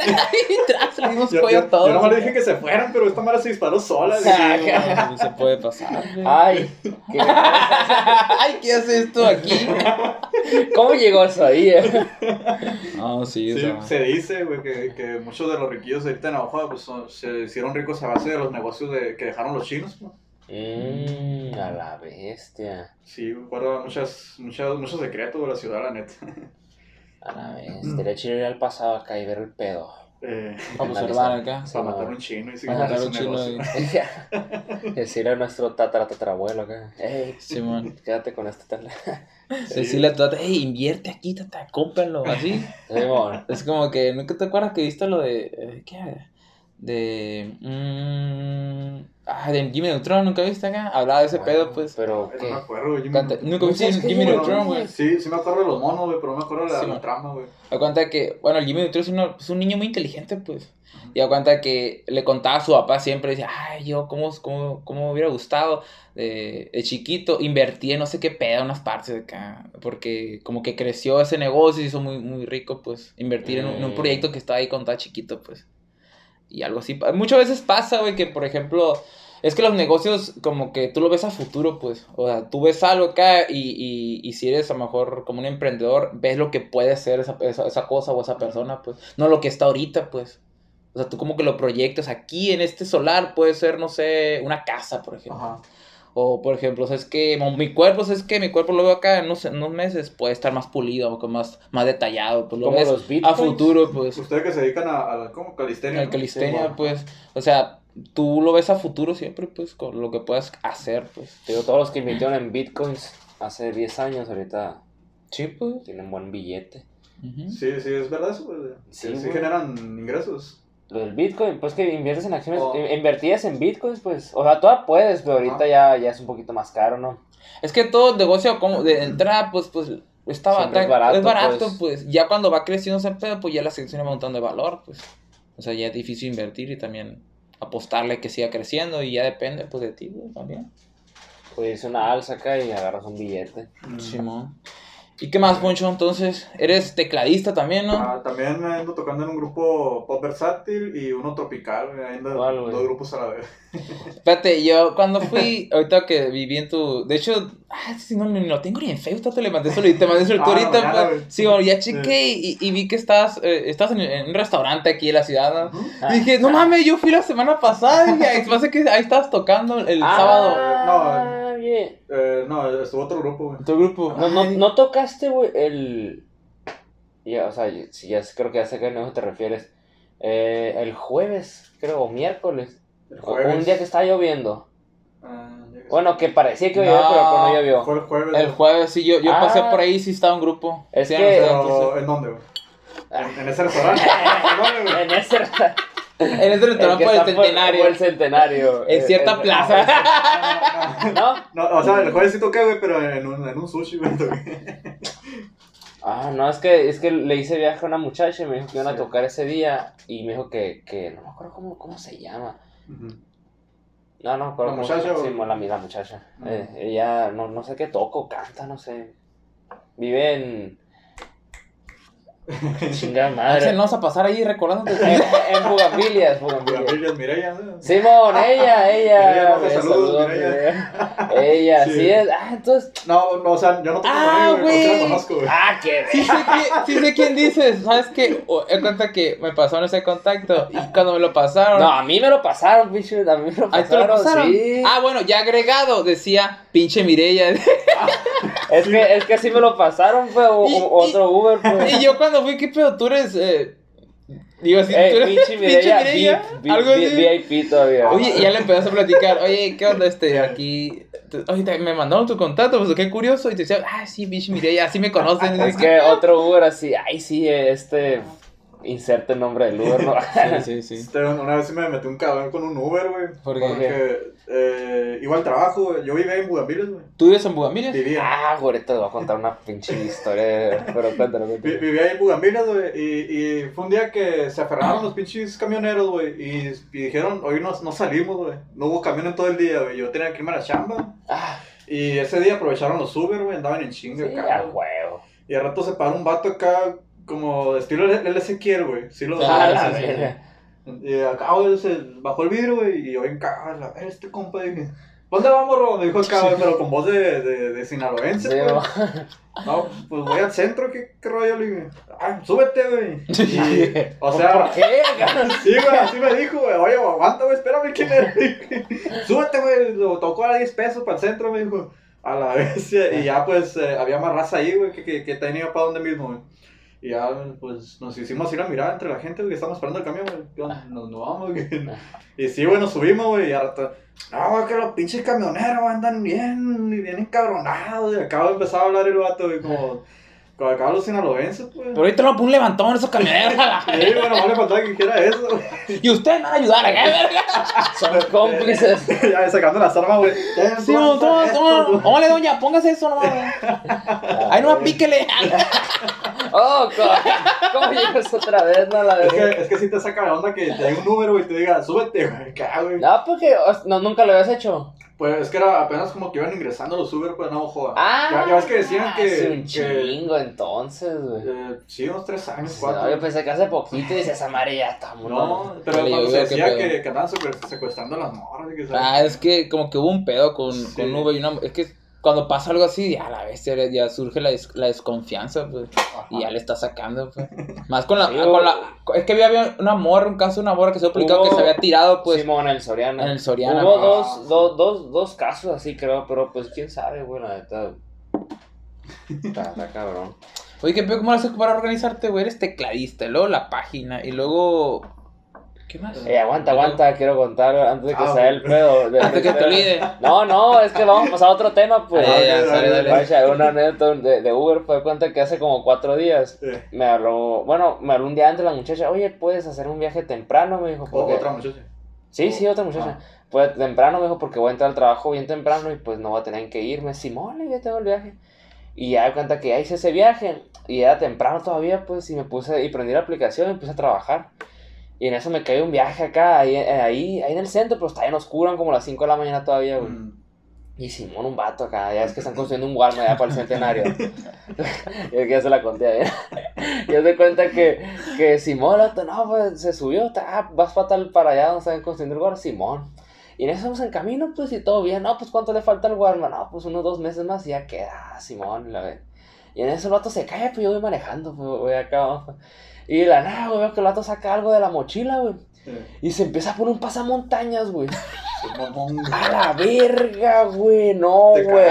Tras, le dimos Yo, cuello todos. yo nomás le dije que se fueran, pero esta madre se disparó sola. Güey, no se puede pasar. Ay, ¿qué- [laughs] Ay, ¿qué haces tú aquí? ¿cómo llegó eso ahí? No, sí, o Sí, sea. se dice, güey, que, que muchos de los riquillos ahorita en Navajoa pues, se hicieron ricos a base de los negocios de, que dejaron los chinos. ¿no? Mmm, a la bestia. Sí, guarda muchas, muchas, muchos secretos de la ciudad, la neta. A la [clears throat] bestia. Estaría chido ir al pasado acá y ver el pedo. Eh, Vamos a observar acá. Sí, para no. matar un chino y Para seguir matar un chino. [laughs] Decirle a nuestro tatara tatarabuelo acá. Ey, Simón. quédate con este tal. Sí. [laughs] Decirle a tu tata, hey, invierte aquí, tata, cómpralo, así. Simón. Es como que, ¿nunca te acuerdas que viste lo de. eh, ¿Qué? De. mm, ah, de Jimmy Neutron, ¿nunca viste acá? Hablaba de ese pedo, pues. Pero. No me acuerdo, güey. Jimmy Canta- Neutron. Nunca viste ¿Sabes qué Jimmy Jimmy Neutron, güey. Sí, sí me acuerdo de los monos, güey, pero no me acuerdo de la, Sí, la man. trama, güey. Da cuenta que, bueno, Jimmy Neutron es, uno- es un niño muy inteligente, pues. Y da cuenta que le contaba a su papá siempre, decía, ay, yo, ¿cómo, cómo, cómo me hubiera gustado de, de chiquito invertí en no sé qué pedo, unas partes de acá. Porque como que creció ese negocio y se hizo muy, muy rico, pues. Invertir en, un, en un Mm. proyecto que estaba ahí cuando estaba chiquito, pues. Y algo así. Muchas veces pasa, güey, que por ejemplo, es que los negocios como que tú lo ves a futuro, pues. O sea, tú ves algo acá y, y, y si eres a lo mejor como un emprendedor, ves lo que puede ser esa, esa, esa cosa o esa persona, pues. No lo que está ahorita, pues. O sea, tú como que lo proyectas aquí en este solar, puede ser, no sé, una casa, por ejemplo. Ajá. O, por ejemplo, es que mi cuerpo, es que mi cuerpo lo veo acá en unos, en unos meses, puede estar más pulido, o más, más detallado, pues lo ves los a futuro, pues. Ustedes que se dedican a, a la, ¿cómo? Calistenia. En ¿no? calistenia, Sí, pues, o sea, tú lo ves a futuro siempre, pues, con lo que puedas hacer, pues. Digo, todos los que invirtieron en bitcoins hace 10 años, ahorita Sí, pues. tienen buen billete. Sí, sí, es verdad eso, güey. Sí, Sí, sí generan ingresos. Lo del bitcoin, pues que inviertes en acciones, Oh. in- invertías en bitcoins, pues, o sea, todavía puedes, pero ahorita ya, ya es un poquito más caro, ¿no? Es que todo el negocio como de entrada, pues, pues, está Siempre es barato, es barato, pues. pues. Ya cuando va creciendo ese pedo, pues ya la sección va montando de valor, pues. O sea, ya es difícil invertir y también apostarle que siga creciendo y ya depende, pues, de ti, güey, también. Irse una alza acá y agarras un billete. Simón. ¿Y qué más, Poncho? Entonces, eres tecladista también, ¿no? Ah, también ando tocando en un grupo pop versátil y uno tropical, ando dos grupos a la vez. [laughs] Espérate, yo cuando fui, ahorita que viví en tu. De hecho, ah, sí, no, ni lo tengo ni en Facebook, te le mandé solo, te mandé solo [laughs] tú Ah, ahorita. pues. güey. sí, bueno, ya chequé y, y vi que estás, eh, estás en, en un restaurante aquí en la ciudad. ¿no? Ah. Y dije, no mames, yo fui la semana pasada. Y ahí, [laughs] pasa que ahí estabas tocando el sábado. Ah, bien. Eh, no, estuvo otro grupo, güey. Tu grupo. No, no, no tocaste, güey, el... Ya, o sea, si ya creo que ya sé a qué no te refieres. Eh, el jueves, creo, o miércoles. El O- jueves. Un día que estaba lloviendo. Ah, que Bueno, que parecía que No. llover, pero pues no llovió. Fue el jueves. El güey. jueves, sí, yo, yo Ah. pasé por ahí, sí estaba un grupo. Es Sí, que- no sé, entonces- Pero, ¿en dónde, güey? ¿En, en ese restaurante? [laughs] ¿En dónde, güey? en ese... En ese el restaurante por el centenario. por el centenario. En cierta plaza. No, no, ¿No? no, o sea, el jueves sí toqué, güey, pero en un, en un sushi, güey. toqué. Ah, no, es que, es que le hice viaje a una muchacha y me dijo que iban a tocar ese día y me dijo que, que no me acuerdo cómo, cómo se llama. No, no me acuerdo ¿La cómo se muchacha Sí, la, la muchacha. Mm. Eh, ella no, no sé qué toco, canta, no sé. Vive en... [laughs] Chingada Axel, madre. no vas a pasar ahí recordándote. En, en Bugambilias, Bugambilias. Gabriel Mireya, ¿no? Simón, ella, [laughs] ella. Mireya, Rafa, saludos, saludos, Mireya. Mireya. [laughs] Ella, Sí. sí es. Ah, entonces. No, no, o sea, yo no toco Ah, güey, porque güey. la conozco, güey. Ah, qué Sí sé, quién, sí sé quién dices, ¿sabes qué? O- He cuenta que me pasaron ese contacto y cuando me lo pasaron... No, a mí me lo pasaron, bicho. A mí me lo ¿Ahí te lo pasaron. pasaron? Sí. Ah, bueno, ya agregado, decía pinche Mireya. Es que, es que así me lo pasaron, fue o- Y- o- otro Uber, pues. y yo cuando fui, ¿qué pedo? Tú eres... Eh... Digo, si tú eres pinche VIP, algo así. VIP todavía. Oye, y ya le empezaste a platicar, oye, ¿qué onda este? Aquí, oye, te- me mandaron tu contacto, pues qué curioso, y te decía, ah, sí, pinche Mireya, así me conocen. Es que [laughs] otro Uber así, ay, sí, este. Inserte el nombre del Uber, ¿no? [laughs] Sí, sí, [laughs] sí. Una vez sí me metí un cabrón con un Uber, güey. ¿Por qué? Porque eh, iba al trabajo, güey. Yo vivía en Bugambiles, güey. ¿Tú vives en Bugambilias? Vivía. Ah, güey, ahorita te voy a contar una pinche historia. [laughs] Pero cuéntalo, cuéntalo. Vivía ahí en Bugambiles, güey, y, y fue un día que se aferraron los pinches camioneros, güey, y, y dijeron, hoy no, no salimos, güey, no hubo camión en todo el día, güey, yo tenía que irme a la chamba, Ah, y ese día aprovecharon los Uber, güey, andaban en chinga sí, acá, a huevo. y al rato se paró un vato acá, como estilo el Ezequiel, güey, sí lo Ah, la. Y acá, güey, se bajó el vidrio, güey, y yo en casa, a ver, este compa, dije, ¿dónde vamos, Ro? Me dijo acá, güey, pero con voz de, de, de sinaloense, mo- No, pues voy al centro, ¿qué, qué rollo? Le dije, ah, súbete, güey. [laughs] O sea, ¿Por qué? [laughs] sí, güey, así me dijo, güey, oye, aguanta, güey, espérame, ¿quién eres? [laughs] súbete, güey, lo tocó a 10 pesos para el centro, me dijo, a la vez, y ya, pues, eh, había más raza ahí, güey, que, que, que tenía para donde mismo, güey. Y ya, pues, nos hicimos ir a mirar entre la gente, güey, que estamos esperando el camión, güey, ¿qué onda? nos, nos vamos, güey. [laughs] Y sí, güey, nos subimos, güey, y rato, no, güey, que los pinches camioneros andan bien, bien encabronados, y acaba de empezar a hablar el vato, güey, como, como acá los sinaloenses, pues. Pero ahorita no pon un levantón esos camioneros. la- Sí, bueno, no le faltaba que dijera eso, güey. Y ustedes me van a ayudar, ¿eh? verga? Son [laughs] cómplices. ya sacando las armas, güey. Sí, a toma, toma. Órale, doña, póngase eso nomás. Ahí nomás píquele. [laughs] Oh, ¿cómo, cómo llegas otra vez? No, la Es verga. que, es que sí te saca de onda que te dé un número, güey, y te diga, súbete, güey, acá, güey. No, porque no, nunca lo habías hecho. Pues es que era apenas como que iban ingresando los Uber, pues, no, joda. Ah, Ya, ya ves que decían que. Hace un que chingo entonces, güey. eh, sí, unos tres años, No, cuatro. yo pensé que hace poquito y decías, madre, ya. No, pero cuando se decía que, que andaban secuest- secuestrando a las morras y que ¿sabes? Ah, es que como que hubo un pedo con, Sí. con Uber y una... Es que cuando pasa algo así, ya a la vez ya, surge la, des- la desconfianza, pues. Ajá. Y ya le está sacando, pues. Más con la... Sí, con hubo- la es que había, una morra, un caso de una morra que se ha publicado que se había tirado, pues. Simón, el Soriana. en el Soriana, Hubo pues. dos, dos, dos, dos casos así, creo, pero pues quién sabe, güey, la neta. Está, está cabrón. Oye, ¿qué pedo? ¿Cómo lo haces para organizarte, güey? Eres tecladista, y luego la página, y luego... ¿Qué más? Eh, aguanta, aguanta, quiero contar antes de que Ah, sea el pedo. de- Antes que te olvide. No, no, es que vamos a pasar a otro tema, pues. Ah, ya, ok, sale, dale, dale. Vaya, una anécdota de, de Uber fue cuenta que hace como cuatro días Sí. me habló, bueno, me habló un día antes la muchacha, oye, ¿puedes hacer un viaje temprano? Me dijo, porque... otra muchacha. Sí, sí, otra muchacha. Ah. Pues temprano me dijo, porque voy a entrar al trabajo bien temprano y pues no voy a tener que irme. Simón, ya tengo el viaje. Y ya de cuenta que ya hice ese viaje y era temprano todavía, pues, y me puse, y prendí la aplicación y empecé a trabajar. Y en eso me cayó un viaje acá, ahí, eh, ahí, ahí en el centro, pero está bien oscuro, como las 5 de la mañana todavía, güey. Mm. Y Simón, un vato acá, ya es que están construyendo un Walmart ya para el centenario. [laughs] [laughs] es que ya se la conté a él. [laughs] y se cuenta que, que Simón, no, pues se subió, ah, vas fatal para allá donde están construyendo el Walmart, Simón. Y en eso estamos en camino, pues, y todo bien. No, pues, ¿cuánto le falta al Walmart? No, pues, unos dos meses más y ya queda, Simón, la ve. Y en eso el vato se cae, pues, yo voy manejando, pues, voy acá abajo. Y de la nada, güey, veo que el vato saca algo de la mochila, güey. Y se empieza a poner un pasamontañas, güey. A la verga, güey. No, güey.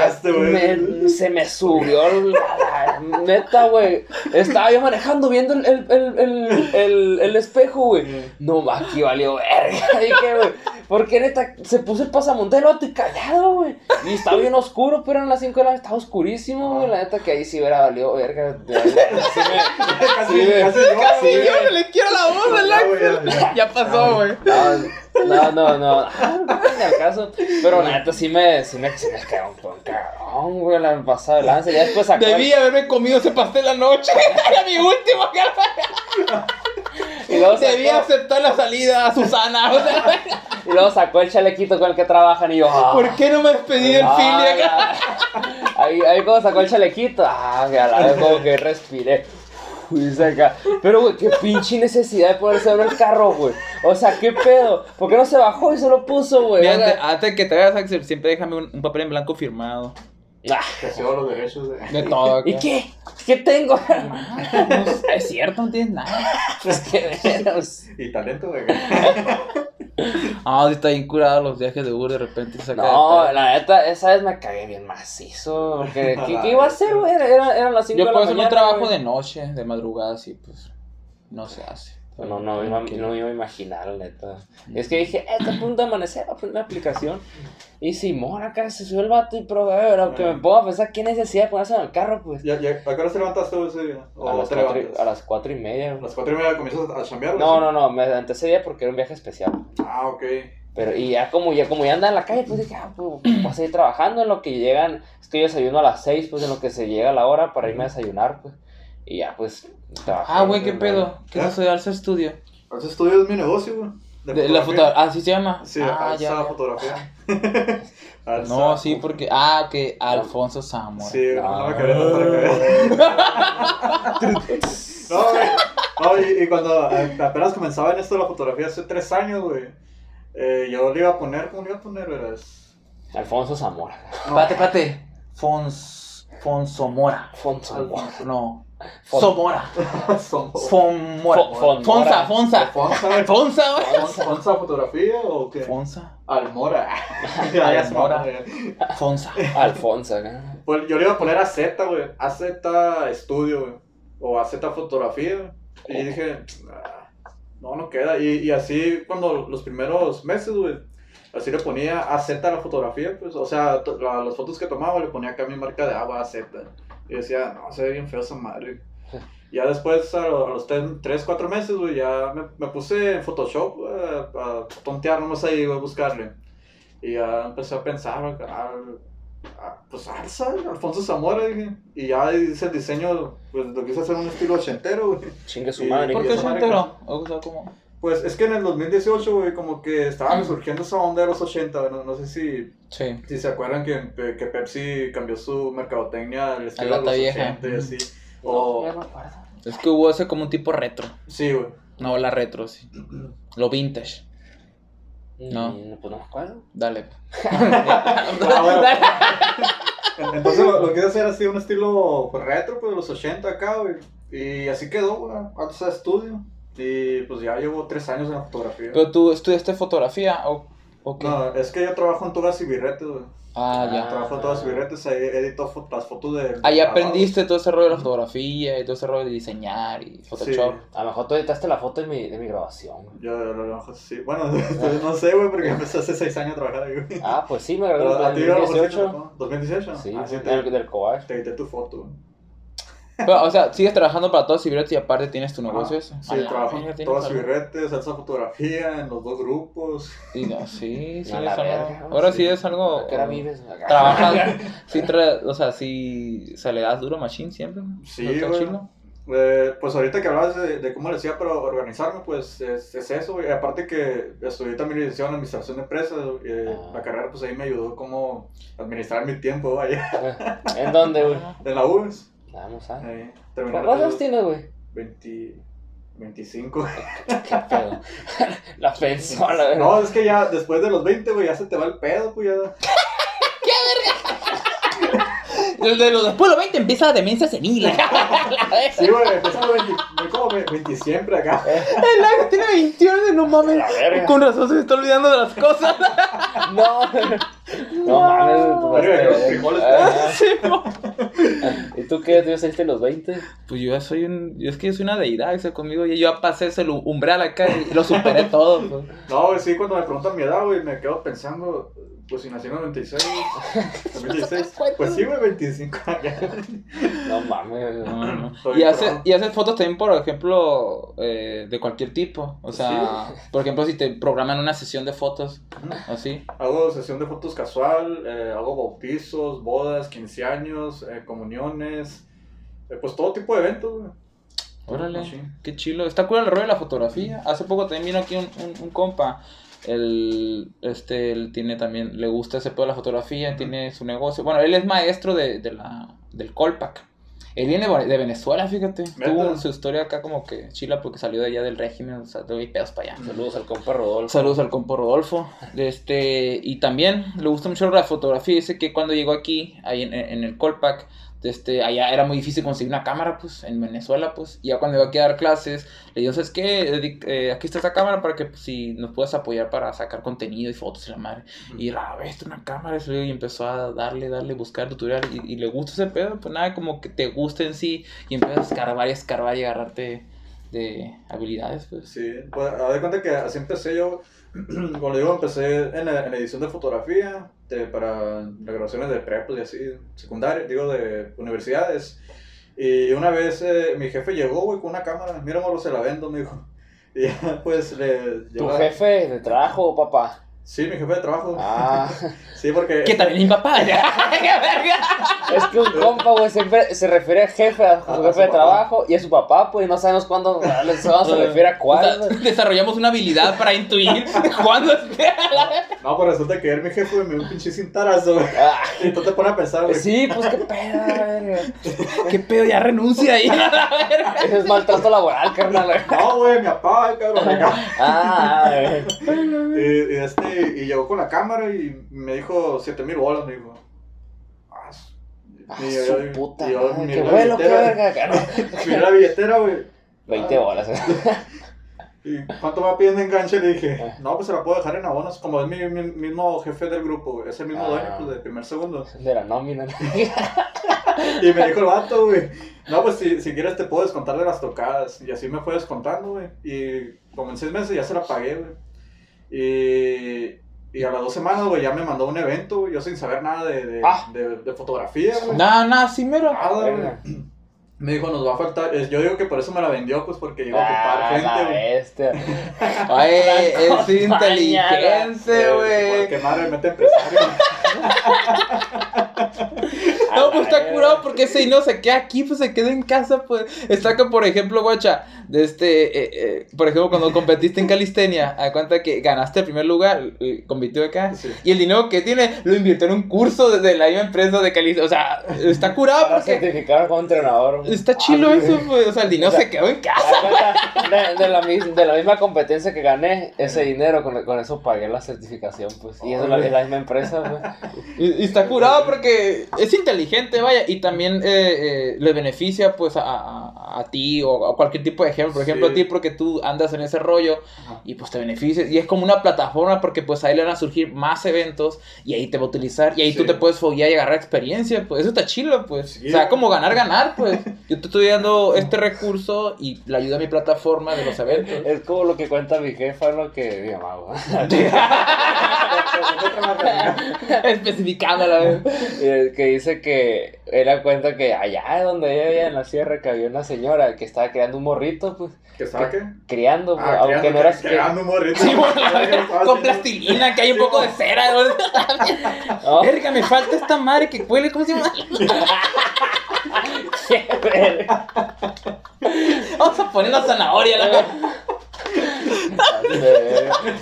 Se me subió la, la- neta, güey. Estaba yo manejando viendo el, el, el, el, el- el espejo, güey. No, aquí valió verga. Dije, güey. Porque neta, se puso el pasamontañas, el vato, y callado, güey. Y estaba bien oscuro, pero eran las 5 de la mañana, estaba oscurísimo, güey. La neta que ahí sí hubiera valido verga. Casi, casi yo, Casi. Yo le quiero la voz ya. Ya pasó, güey. No, no, no, no. Ah, al caso. Pero la neta sí me, sí me, sí me quedó un poco cabrón, güey, la pasada de lanza. Ya después sacó. Debí haberme comido ese pastel anoche. [laughs] Era mi último. Y luego, Debí sacó, aceptar la salida a Susana. O sea, [laughs] y luego sacó el chalequito con el que trabajan y yo. ah, ¿por qué no me despedí del ah, Philly acá? la- [laughs] Ahí, ahí como sacó el chalequito, ah, que a la vez como que respiré. Pero, güey, qué pinche necesidad de ponerse en el carro, güey. O sea, qué pedo. ¿Por qué no se bajó y se lo puso, güey? Mira, antes, antes que te vayas, Axel, siempre déjame un, un papel en blanco firmado. ah, Que se los derechos de... De todo. acá. ¿Y qué? ¿Qué tengo? No, es cierto, no tienes nada. [laughs] Pues que [laughs] veras. Y talento, güey. [laughs] [laughs] Ah, sí está bien curado los viajes de Uber de repente. saca No, la neta, esa vez me cagué bien macizo. Porque, [laughs] ¿qué, qué iba a hacer, güey? Era, era- eran las 5 de Yo la por eso no mañana. trabajo güey. de noche, de madrugada, sí, pues. No se hace. No, no, me iba, no me iba a imaginar, la neta. Es que dije, eh, está a punto de amanecer, voy a poner la aplicación. Y Simón acá se subió el vato y probé, pero que me a pensar, ¿qué necesidad de ponerse en el carro, pues? ¿Ya, ya, ¿A qué hora te levantaste ese día? ¿O A las, te cuatro, y- levantas? a las cuatro y media. ¿A las cuatro y media comienzas a chambear? No, no, no, me levanté ese día porque era un viaje especial. Ah, ok. Pero, y ya como ya, como ya anda en la calle, pues dije, ah, pues voy a seguir trabajando en lo que llegan. Es que yo desayuno a las 6, pues en lo que se llega la hora para irme a desayunar, pues. Y ya, pues, Ah, güey, qué pedo. ¿Qué es eso de Alza Studio? Ese estudio es mi negocio, güey. De, la foto. Ah, sí se llama. Sí, ah, alza ya. ya. fotografía. [laughs] Alza No, sí, porque. Ah, que Alfonso Zamora. Sí, no, no me Ah. quería para que No, güey. No, y, y cuando eh, apenas comenzaba en esto de la fotografía hace tres años, güey. eh, yo le iba a poner, ¿cómo le iba a poner? Verás? Alfonso Zamora. No, Pate, pate. Fons. Fonsomora. Alfonso Zamora. No. Somora. [laughs] Somos- Fonmora. Fo- Fonmora. Fonsa, Fonsa. Fonsa, [laughs] Fonsa, güey. Fonsa, Fonsa fotografía o qué? Fonsa. Almora. [laughs] Almora. Alfonso, acá. Pues yo le iba a poner AZ, güey. AZ Estudio, güey. O AZ Fotografía. Y dije, "Ah, no, no queda. Y, y así, cuando los primeros meses, güey, así le ponía AZ a la fotografía, pues. O sea, to- la- las fotos que tomaba le ponía acá mi marca de agua AZ. Y decía, no, se ve bien feo esa madre. Ya después, a, lo- a los 3, 4 meses, güey, ya me, me puse en Photoshop güey, a, a tontear nomás ahí, güey, a buscarle. Y ya empecé a pensar, güey, ah, ah, pues alza, Alfonso Zamora, dije. Y ya hice el diseño, pues lo quise hacer un estilo ochentero, güey. Chingue su madre. ¿Por qué enteró? O sea, como. Pues es que en el 2018, güey, como que estaba resurgiendo esa onda de los 80, güey, no, no sé si, Sí. si se acuerdan que, que Pepsi cambió su mercadotecnia al estilo de los vieja. 80 y así. No, O, ya me acuerdo. Es que hubo ese como un tipo retro. sí, güey. No, la retro, sí. [clears throat] Lo vintage. No. Mm, Pues no me acuerdo. Dale. [laughs] [laughs] Ah, bueno. Entonces lo, lo quise hacer así, un estilo pues, retro, pues de los 80 acá, güey. Y así quedó, güey, Alza Studio. Y pues ya llevo tres años en la fotografía. ¿Pero tú estudiaste fotografía o, o qué? No, es que yo trabajo en todas y birretes, güey. Ah, ya. Trabajo en todas y birretes, ahí edito fo- las fotos de... Ahí grabados. aprendiste todo ese rollo de la fotografía y todo ese rollo de diseñar y Photoshop. A lo mejor tú editaste la foto de mi, de mi grabación. güey. Yo a lo mejor sí. Bueno, [laughs] no sé, güey, porque empecé hace seis años a trabajar ahí, güey. Ah, pues sí, me gradué en ti a lo mejor sí te 2018. tocó. ¿2018? Sí, Ah, sí, del, te, del Cobach. te edité tu foto, güey. Pero, o sea, sigues trabajando para todos Ciberetes y aparte tienes tu negocio ese. Sí, A la trabajo en y algo. birretes, salsa fotografía, en los dos grupos. Y no, sí, [laughs] sí es algo. verga, Ahora sí, sí. es algo. ¿A qué hora vives? [laughs] Acá. Trabajas, [laughs] sí, tra- o sea, sí, se le das duro a Machine siempre. Sí, ¿No está güey. chilo? Eh, pues ahorita que hablabas de, de cómo le hacía para organizarme, pues es, es eso, güey. Aparte que estudié también licenciado en administración de empresas, eh, Ah. la carrera pues ahí me ayudó como administrar mi tiempo, vaya, ¿En dónde, güey? en la UNS. Vamos a. Terminé ¿Cuántos años tienes, güey? 20, 25. [laughs] ¿Qué pedo? [laughs] La pensó, la verdad. No, es que ya después de los 20, güey, ya se te va el pedo, pues ya. [laughs] De los después de los 20 empieza la demencia senil. Sí, güey, empecé a los 20, voy como 20 siempre acá. El Axe tiene 21, no mames. La verga. Con razón se me está olvidando de las cosas. No, no mames. tú Verga, vas a- los frijoles. Ajá. Sí, no. ¿Y tú qué? ¿Tú saliste a los 20? Pues yo ya soy un. yo Es que yo soy una deidad, ese conmigo. Y yo ya pasé ese umbral acá y lo superé [laughs] todo. pues. No, güey, sí, cuando me preguntan mi edad, güey, me quedo pensando, pues si nací en el 96, 96, [laughs] pues sí, güey, 25 años. No mames. No, Y, hace, y haces fotos también, por ejemplo, eh, de cualquier tipo. O sea, por ejemplo, si te programan una sesión de fotos, así. Hago sesión de fotos casual, eh, hago bautizos, bodas, 15 años, eh, comuniones, eh, pues todo tipo de eventos, güey. Órale, qué chilo. Está cool el rollo de la fotografía. Hace poco también vino aquí un, un, un compa. Él, este, él tiene también, le gusta ese pedo de la fotografía, tiene su negocio. Bueno, él es maestro de, de la, del Colpac. Él viene de Venezuela, fíjate. Tuvo su historia acá como que chila porque salió de allá del régimen, o sea, tuvo pedos para allá. Saludos al compa Rodolfo. Saludos al compo Rodolfo. Este, y también le gusta mucho la fotografía. Dice que cuando llegó aquí, ahí en, en el Colpac, este, allá era muy difícil conseguir una cámara, pues, en Venezuela, pues. Y ya cuando iba a dar clases, le dijo, ¿sabes qué? Eh, aquí está esta cámara para que, pues, si nos puedas apoyar para sacar contenido y fotos y la madre. Y la ves, una cámara, eso, y empezó a darle, darle, buscar tutorial. Y, y le gusta ese pedo, pues nada, como que te gusta en sí. Y empiezas a escarbar y escarbar y agarrarte de habilidades, pues. Sí, pues a de cuenta que así empecé yo, como le digo, empecé en, la- en edición de fotografía de- para las grabaciones de prepos y así, secundaria, digo, de universidades. Y una vez eh, mi jefe llegó, güey, con una cámara, mira, morro, se la vendo, me dijo. [laughs] Y ya, pues le... ¿Tu jefe de trabajo, papá? Sí, mi jefe de trabajo. Ah, [laughs] Sí, porque... Que también es mi papá. [laughs] [laughs] ¡Qué verga! es que un compa, güey, siempre se refiere a jefe, a su jefe su de trabajo y a su papá, pues no sabemos cuándo, se refiere a O cuál. sea, desarrollamos una habilidad para intuir cuándo es que- No, pues resulta que ayer mi jefe me dio un pinche cintarazo, güey. Ah, Y tú te pones a pensar, güey. sí, pues qué pedo, verga. ¿Qué pedo? Ya renuncia ahí. Ese es maltrato laboral, carnal. güey. No, güey, mi papá, cabrón. acá. Ah, güey. Y, y este, y llegó con la cámara y me dijo 7 mil bolas, me dijo. Ah, su- Ah, y su yo- puta y yo madre, miré qué bueno, qué verga. [laughs] Miré la billetera, güey. 20 bolas. eh. [laughs] ¿Y cuánto me piden de enganche? Le dije, Ah. no, pues se la puedo dejar en abonos. Como es mi, mi- mismo jefe del grupo, güey. Es el mismo Ah. dueño, pues, de primer segundo. De la nómina. [laughs] Y me dijo el vato, güey. No, pues si, si quieres te puedo descontar de las tocadas. Y así me fue descontando, güey. Y como en seis meses ya se la pagué, güey. Y, y a las dos semanas, güey, ya me mandó un evento, güey. Yo sin saber nada de, de, Ah. de, de fotografía, güey. Nada, nada, sí, mero. Nada, güey. Verga. Me dijo, nos va a faltar. Yo digo que por eso me la vendió, pues porque iba a Ah, ocupar gente, güey. [laughs] es inteligente, güey. Que madre, mete empresario. [laughs] No, pues está curado porque ese no se queda aquí, pues se queda en casa, pues. Está que, por ejemplo, guacha, de este, eh, eh, por ejemplo, cuando competiste en calistenia, a cuenta que ganaste el primer lugar, eh, compitió acá, Sí. y el dinero que tiene lo invirtió en un curso de, de la misma empresa de calistenia. O sea, está curado Para porque certificar como entrenador. está chilo Ah, eso, pues. O sea, el dinero O sea, se quedó en casa. Cuenta, De, de la, de la misma competencia que gané, ese dinero, con, con eso pagué la certificación, pues. Y es de la, es la misma empresa, güey. Y, y está curado porque es inteligente, vaya, y también eh, eh, le beneficia pues a, a, a ti o a cualquier tipo de ejemplo, por ejemplo Sí. a ti porque tú andas en ese rollo Ajá. y pues te beneficia y es como una plataforma porque pues ahí le van a surgir más eventos y ahí te va a utilizar y ahí tú te puedes foguear y agarrar experiencia, pues eso está chilo, pues. Sí. O sea, como ganar, ganar, pues. Yo te estoy dando [laughs] este recurso y le ayuda a mi plataforma de los eventos. Es como lo que cuenta mi jefa, lo que mi mamá. [laughs] [laughs] Especificando a la vez. Que dice que era cuenta que allá donde ella vivía en la sierra que había una señora que estaba creando un morrito, pues, ¿Que criando, pues, Ah, aunque creando, no era que- creando un morrito. Sí, bueno, [laughs] Ah, con plastilina, que hay un poco de cera. [laughs] Verga, me falta esta madre que huele, ¿cómo se llama? [laughs] qué verga. Poniendo zanahoria, la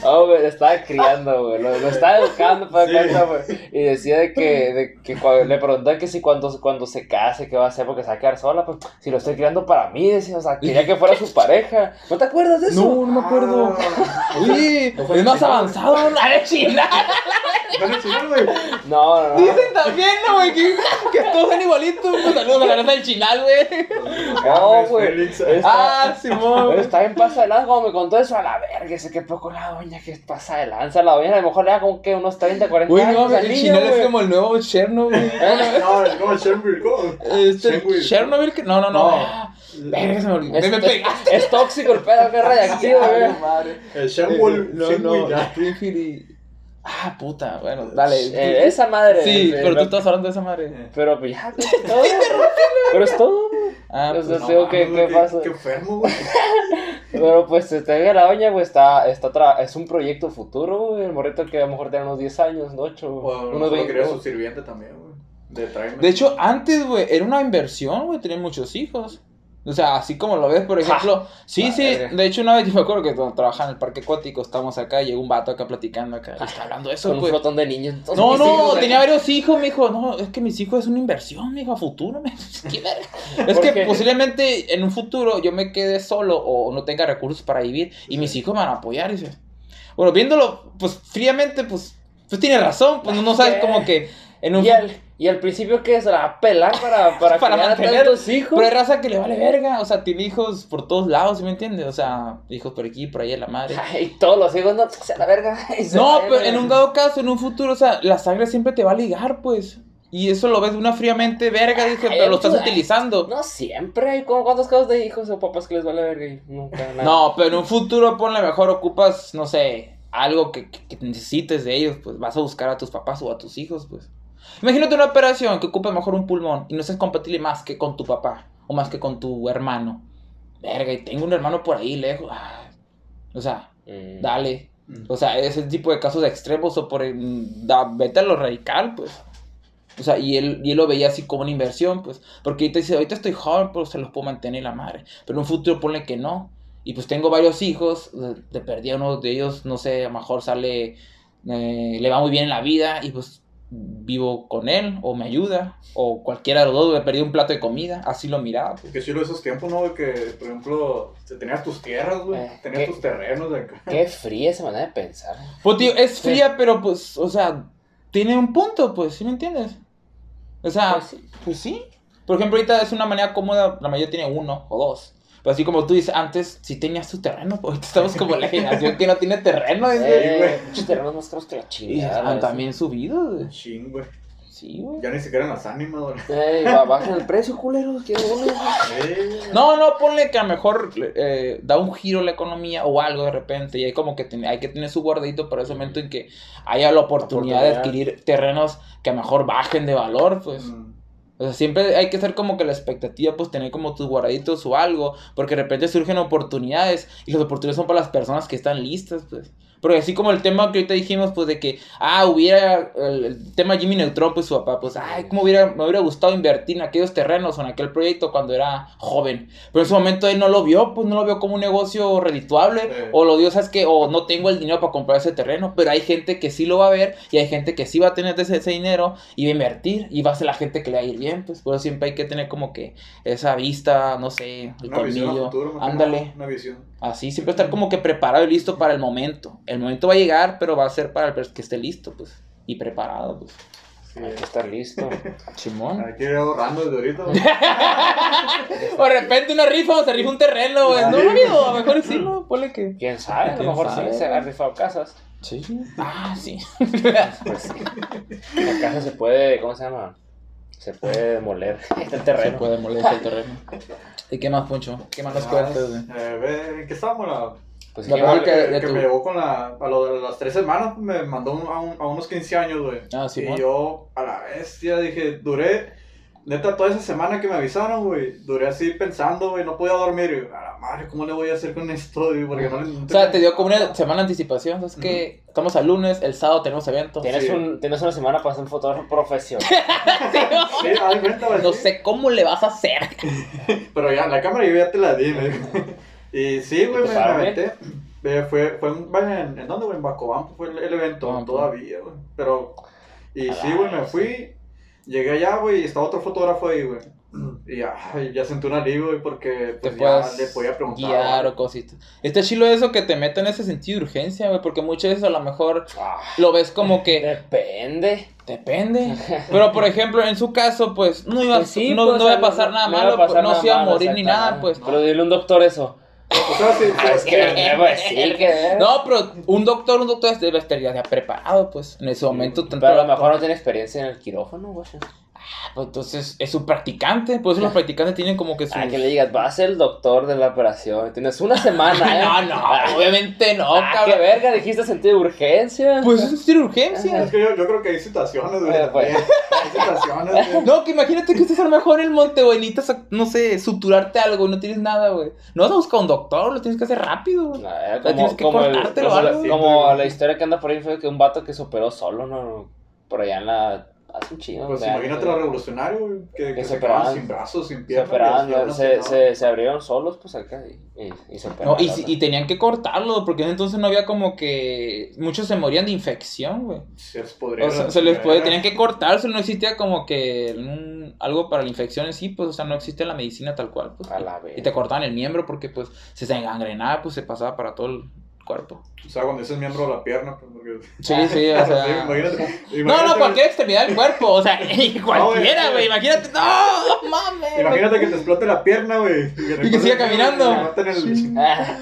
Oh, güey, lo estaba criando, güey. Lo, lo estaba educando para Sí. cuenta, güey. Y decía de que, de que cuando, le preguntaba que si cuando, cuando se case, qué va a hacer porque se va a quedar sola, pues si lo estoy criando para mí, decía, o sea, quería que fuera su [laughs] pareja. ¿No te acuerdas de eso? No, no me acuerdo. Ah, No fue es más avanzado, ¿no? [laughs] A China. ¿Van a chingar, güey? No, no, no. Dicen también, ¿no, güey? Que, que todos son igualitos. Pues saludos a la raza del chinal, güey. No, güey. Ah, Simón. Pero está bien pasa de lanza, como me contó eso a la verga, ese que poco la doña que pasa de lanza, la doña a lo mejor le da como que unos 30, 40 Güey, años no, al el niño, chinal es güey. como el nuevo Chernobyl. [laughs] No, es como Chernobyl, ¿cómo? Este, Chernobyl. Chernobyl, que- no, no, no. No. Ah, Verga, se me olvidó. Es, Me- me es- pegaste. es tóxico el pedo, que es [laughs] radiactivo, güey. El Chernobyl, No, Chernobyl, no. ya. Springfield. Ah, puta, bueno, dale. Eh, esa madre. Sí, eh, pero tú eh, estás hablando de esa madre. Pero pues ya, es [laughs] todo. pero es todo. Ah, pues, te digo mames, ¿qué pasa? Qué enfermo, güey. [laughs] Pero pues este, la doña, pues está, está tra- es un proyecto futuro, güey. El morrito que a lo mejor tiene unos 10 años, ¿no? 8, O a lo unos mejor 20. quería su sirviente también, güey. De. De hecho, antes, güey, era una inversión, güey, tener muchos hijos. O sea, así como lo ves, por ejemplo. sí, sí. madre. De hecho, una vez yo me acuerdo que cuando trabajaba en el parque acuático, estábamos acá, y llegó un vato acá platicando acá. y está hablando de eso, Con un güey. flotón de niños. No, no, tenía varios hijos, me dijo, no, es que mis hijos es una inversión, me dijo, a futuro, me. [laughs] Es ¿Por que qué? posiblemente en un futuro yo me quede solo o no tenga recursos para vivir y mis hijos me van a apoyar, dice. Bueno, viéndolo, pues fríamente, pues, pues tiene razón, pues no, sabes como que en un Y al, y al principio que se la va a pelar para, [laughs] para, Para criar a mantener- tantos hijos. Pero hay raza que le vale verga, o sea, tiene hijos por todos lados, ¿sí me entiendes? O sea, hijos por aquí, por allá, la madre. [laughs] Ay, todos los hijos no se la verga. [laughs] y se No, pero en un dado caso, en un futuro, o sea, la sangre siempre te va a ligar, pues. Y eso lo ves de una fríamente verga, dije, pero lo estás utilizando. No siempre como cuántos casos de hijos o papás que les vale verga y nunca nada. No, pero en un futuro, ponle mejor, ocupas, no sé, algo que, que- que necesites de ellos, pues vas a buscar a tus papás o a tus hijos, pues. Imagínate una operación que ocupe mejor un pulmón y no seas compatible más que con tu papá o más que con tu hermano. Verga, y tengo un hermano por ahí lejos. ah, O sea, Mm. dale. Mm. O sea, ese tipo de casos extremos o por el- da- vete a lo radical, pues. O sea, y él, y él lo veía así como una inversión, pues. Porque ahorita dice, ahorita estoy joven, pero se los puedo mantener la madre. Pero en un futuro ponle que no. Y pues tengo varios hijos, de, de perdí a uno de ellos, no sé, a lo mejor sale, eh, le va muy bien en la vida y pues vivo con él o me ayuda. O cualquiera de los dos, me perdí un plato de comida, así lo miraba. pues. Que sí, lo de esos tiempos, ¿no? Que, por ejemplo, te- tenías tus tierras, güey. Eh, tenías ¿qué? tus terrenos de acá. Qué fría esa manera de pensar. Pues tío, es Sí. fría, pero pues, o sea, tiene un punto, pues, ¿sí me entiendes? O sea, Pues sí. pues sí. Por ejemplo, ahorita es una manera cómoda, la mayoría tiene uno o dos. Pero así como tú dices, antes sí tenías tu terreno, pues ahorita estamos como la generación que no tiene terreno. Eh, pinches terrenos más caros que la y chingada. han también subido, güey. Ching, güey. Sí, güey. Ya ni siquiera en las ánimas, güey. Ey, ba- bajen el precio, culeros. Quiero uno. Eh, No, no, ponle que a lo mejor eh, da un giro la economía o algo de repente y hay como que ten- hay que tener su guardadito para ese momento en que haya la oportunidad de Oportunidad. adquirir terrenos que a lo mejor bajen de valor, pues. mm, O sea, siempre hay que ser como que la expectativa, pues tener como tus guardaditos o algo, porque de repente surgen oportunidades y las oportunidades son para las personas que están listas, pues. Porque así como el tema que ahorita dijimos, pues de que, ah, hubiera el, el tema Jimmy Neutron, pues su papá, pues, ay, cómo hubiera, me hubiera gustado invertir en aquellos terrenos o en aquel proyecto cuando era joven. Pero en ese momento él no lo vio, pues no lo vio como un negocio redituable, Sí. o lo vio, sabes que, o no tengo el dinero para comprar ese terreno, pero hay gente que sí lo va a ver y hay gente que sí va a tener ese, ese dinero y va a invertir y va a ser la gente que le va a ir bien, pues por eso siempre hay que tener como que esa vista, no sé, el Una colmillo, futuro, ándale, Una visión. Así, siempre estar como que preparado y listo para el momento. El momento va a llegar, pero va a ser para el que esté listo, pues, y preparado, pues. Sí. Hay que estar listo. [laughs] Chimón. Hay que ir ahorrando desde ahorita. [laughs] O de repente una rifa, o se rifa un terreno, güey. No, amigo, a lo mejor sí, no, ponle que. ¿Quién sabe? A lo ¿Quién mejor sabe? sí se han rifado casas. Sí. Ah, sí. [laughs] Pues sí. La casa se puede, ¿cómo se llama? Se puede demoler [laughs] el Se terreno. puede molestar el terreno. ¿Y qué más, Poncho? ¿Qué más nos cuentas? Eh, ve, ¿En qué estábamos? La, Pues La que- que, de que tu- me llevó con la. A lo de las tres semanas, me mandó un- a, un- a unos 15 años, güey. Ah, sí, y yo, a la bestia, dije, duré. Neta, toda esa semana que me avisaron, güey, duré así pensando, güey, no podía dormir. Y, a la madre, ¿cómo le voy a hacer con esto? güey? Porque no, le- O sea, te dio como una semana de anticipación. Es que estamos al lunes, el sábado tenemos evento. Tienes, Sí. un, tienes una semana para ser un fotógrafo profesional. [laughs] Sí, [laughs] güey. No sé cómo le vas a hacer. [laughs] Pero ya, la cámara yo ya te la di, dijo. Y sí, güey, ¿Y te me, me pagaron aventé. Eh, fue, fue en, en, ¿en dónde, güey? En Bacobampo fue el, el evento Bacobampo. todavía, güey. Pero, y A sí, güey, me fui. Llegué allá, güey, y estaba otro fotógrafo ahí, güey. Y ya, ya sentí un alivio, güey, porque Te pues, ya puedes le podía preguntar. guiar o cositas. Está chilo eso que te meta en ese sentido de urgencia, güey, porque muchas veces a lo mejor Ah, lo ves como que depende. depende. [laughs] Pero por ejemplo, en su caso, pues no iba, Pues sí, no, pues, no o iba a pasar nada no iba a malo, pues, pasar no se iba a morir ni nada, pues. Pero dile a un doctor eso. O sea, sí, Ah, es que, sí, que. No, pero un doctor, un doctor debe estar ya preparado, pues, en ese momento. tanto- Pero a lo mejor no tiene experiencia en el quirófano, güey. Ah, pues, entonces es su practicante, por eso los [laughs] practicantes tienen como que su... Ah, que le digas, vas a ser el doctor de la operación. Tienes una semana, [laughs] ¿eh? No, no, obviamente no, Ah, qué cabrón. verga, dijiste sentido de urgencia. Pues es decir urgencia. Es que yo, yo creo que hay situaciones, güey. Eh, pues. Hay situaciones, güey. [laughs] No, que imagínate que estés a lo mejor en el monte, güey, necesitas, no sé, suturarte algo y no tienes nada, güey. No vas a buscar un doctor, lo tienes que hacer rápido, güey. Ah, Ya tienes que el- como, o la, algo. como la historia que anda por ahí fue que un vato que se operó solo, ¿no? Por allá en la... Hace un chingo. Pues imagínate güey. lo revolucionario, güey. Que, que Que se se operaban. sin brazos, sin Se piernas. operaban, y las se, se, se abrieron solos, pues acá, y, y, y se No, operaron. y, tenían que cortarlo, porque entonces no había como que... Muchos se morían de infección, güey. Se les podría. O sea, se les puede, tenían que cortarse, no existía como que un- algo para la infección en sí, pues, o sea, no existe la medicina tal cual, pues. A la vez. Y te cortaban el miembro porque, pues, se se engangrenaba, pues, se pasaba para todo el cuerpo. O sea, cuando dices miembro de la pierna, pues. Porque... [laughs] Sí, sí, o [laughs] sea... Imagínate, No, no, cualquier extremidad del cuerpo, o sea, [laughs] cualquiera, güey. imagínate, no, mames. Imagínate que te explote la pierna, güey. Y que siga caminando. el- Ah,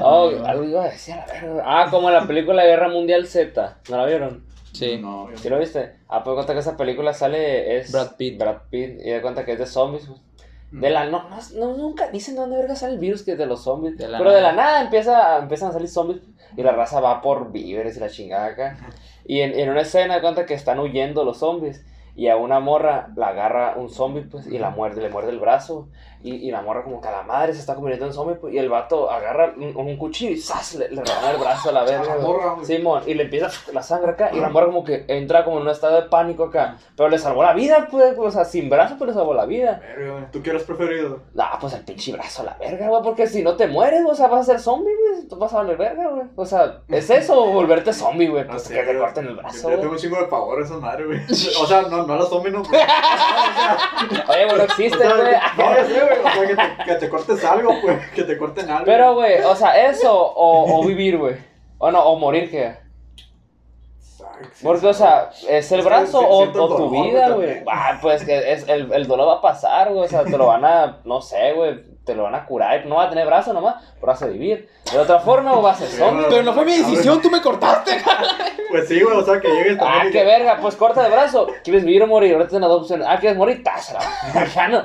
oh, algo iba a decir, a la verga. Ah, como la película Guerra Mundial Z. ¿No la vieron? Sí. No, ¿Sí lo viste? Ah, pues cuenta que esa película sale es Brad Pitt. Brad Pitt y de cuenta que es de zombies. güey. De la no, no, no, nunca dicen dónde verga sale el virus que es de los zombies. De la pero de la nada. empieza, empiezan a salir zombies y la raza va por víveres y la chingada acá. Y en, en una escena cuenta que están huyendo los zombies y a una morra la agarra un zombie pues y la muerde, le muerde el brazo. Y, y la morra como que a la madre se está convirtiendo en zombie pues, y el vato agarra un, un cuchillo y ¡zas! le, le rebana el brazo a la [laughs] verga. Simón, y le empieza la sangre acá y la morra como que entra como en un estado de pánico acá. Pero le salvó la vida, pues, o sea, sin brazo, pero le salvó la vida. Verga. ¿Tú qué eres preferido? Ah, pues el pinche brazo a la verga, güey, porque si no te mueres, o sea, vas a ser zombie, güey, tú vas a valer verga, güey. O sea, ¿es [laughs] eso volverte zombie, güey? No Pues sé, que te corten el Yo, brazo, yo güey. tengo un chingo de pavor a esa madre, güey. [laughs] O sea, no, no a los zombies, no. Oye, güey, no existe, güey. Güey. O sea, que te, que te cortes algo, pues. Que te corten algo. Pero, güey, o sea, eso o, o vivir, güey. O no, o morir, sí, Porque, o sea, ¿es el que brazo o, tu vida, güey? Ah, pues que es, el, el dolor va a pasar, güey. O sea, te lo van a, no sé, güey, te lo van a curar. No va a tener brazo nomás, pero vas a vivir. De otra forma, o vas a ser zombie. Pero no fue mi decisión, tú me cortaste. [laughs] Pues sí, güey. O sea, que llegues Ah, también. y qué que- verga, pues corta el brazo. ¿Quieres vivir o morir? Ahorita tienes las dos opciones. Ah, ¿quieres morir? Tásala. [laughs] Ya no.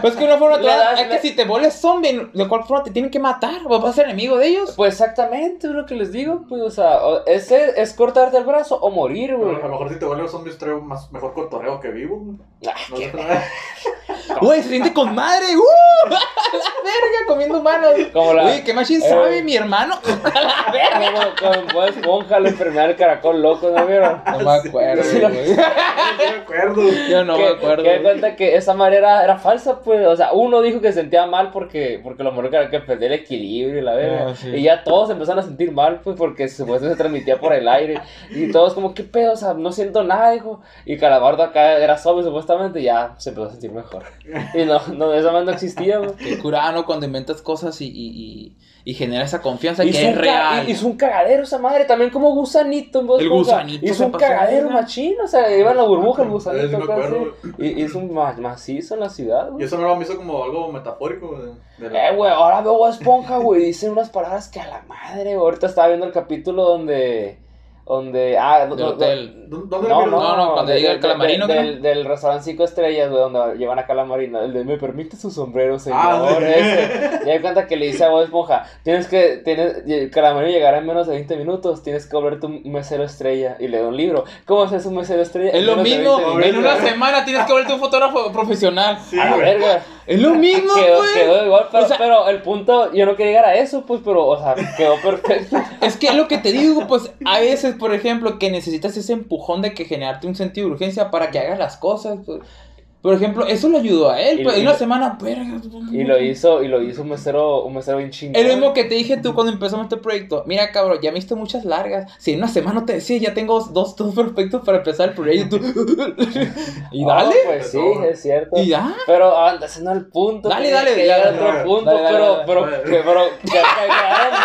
Pues que de una forma [laughs] otra, das- es que le- si te vuelves zombie, de cuál forma te tienen que matar, o vas a ser enemigo de ellos. Pues exactamente, es lo que les digo. Pues, o sea, ese es cortarte el brazo o morir, güey. a lo mejor si te vuelves zombies traigo más, mejor cotorreo que vivo. güey. Ah, No. Güey, se siente con madre, ¡uh! [laughs] La verga, comiendo humanos. Como la- Uy, qué machín Eh. sabe mi hermano. [laughs] La verga. Como con Esponja, la enfermedad del caracol loco, ¿no vieron? No me acuerdo, Sí, güey. [laughs] No me acuerdo. Yo no que, me acuerdo. que cuenta que esa madre era, era falsa, pues. O sea, uno dijo que se sentía mal porque, porque lo mejor que era que perdía el equilibrio y la verga. Ah, sí. Y ya todos empezaron a sentir mal, pues, porque supuestamente se transmitía por el aire. Y todos como, ¿qué pedo? O sea, no siento nada, hijo. Y Calamardo acá era zombie, supuestamente, y ya se empezó a sentir mejor. Y no, no esa madre no existía, güey. Qué curado, ¿no? Cuando inventas cosas y, y, y, y genera esa confianza Hizo que es real. Hizo un cagadero esa madre, también como gusanito en El gusanito Hizo se un cagadero verga. machín, o sea, iba en la burbuja el gusanito. sí acuerdo. Y hizo un ma- macizo en la ciudad, Y güey. eso no lo hizo como algo metafórico, güey. de la- Eh, güey, ahora veo Bob Esponja, güey, dice unas palabras que a la madre, güey. Ahorita estaba viendo el capítulo donde, donde, ah, Del do- do- hotel. ¿Dó- ¿Dónde No, no? No, no, cuando de- llega el calamarino, de- ¿no? del, del restaurante Cinco Estrellas, güey, donde llevan a calamarino. El de, ¿me permite su sombrero, señor? Ah, sí. Ese. Y hay cuenta que le dice a Bob Esponja, tienes que, tienes, el calamarino llegará en menos de 20 minutos, tienes que volverte un mesero estrella. Y le da un libro. ¿Cómo haces un mesero estrella? Es lo mismo. 20 minutos. En una semana tienes que volverte un fotógrafo profesional. Sí, A la güey. verga. Es lo mismo, quedó, güey. quedó igual, pero, O sea- pero el punto, yo no quería llegar a eso, pues, pero, o sea, quedó perfecto. [laughs] Es que lo que te digo, pues a veces, por ejemplo, que necesitas ese empujón de que generarte un sentido de urgencia para que hagas las cosas. Pues. Por ejemplo, eso lo ayudó a él. Y- pues, una lo- semana, verga. Y lo hizo, y lo hizo un mesero, un mesero bien chingón. Es lo mismo que te dije tú cuando empezamos este proyecto. Mira, cabrón, ya me visto muchas largas. Si en una semana te decía, ya tengo dos, dos prospectos para empezar el proyecto. y [laughs] Oh, dale. pues sí, es cierto. Y ya. Pero ah, ese no es el punto. Dale, dale, que a dale, otro dale, punto, dale, dale, pero, dale, pero, dale. que- pero [laughs] que- que quedaron,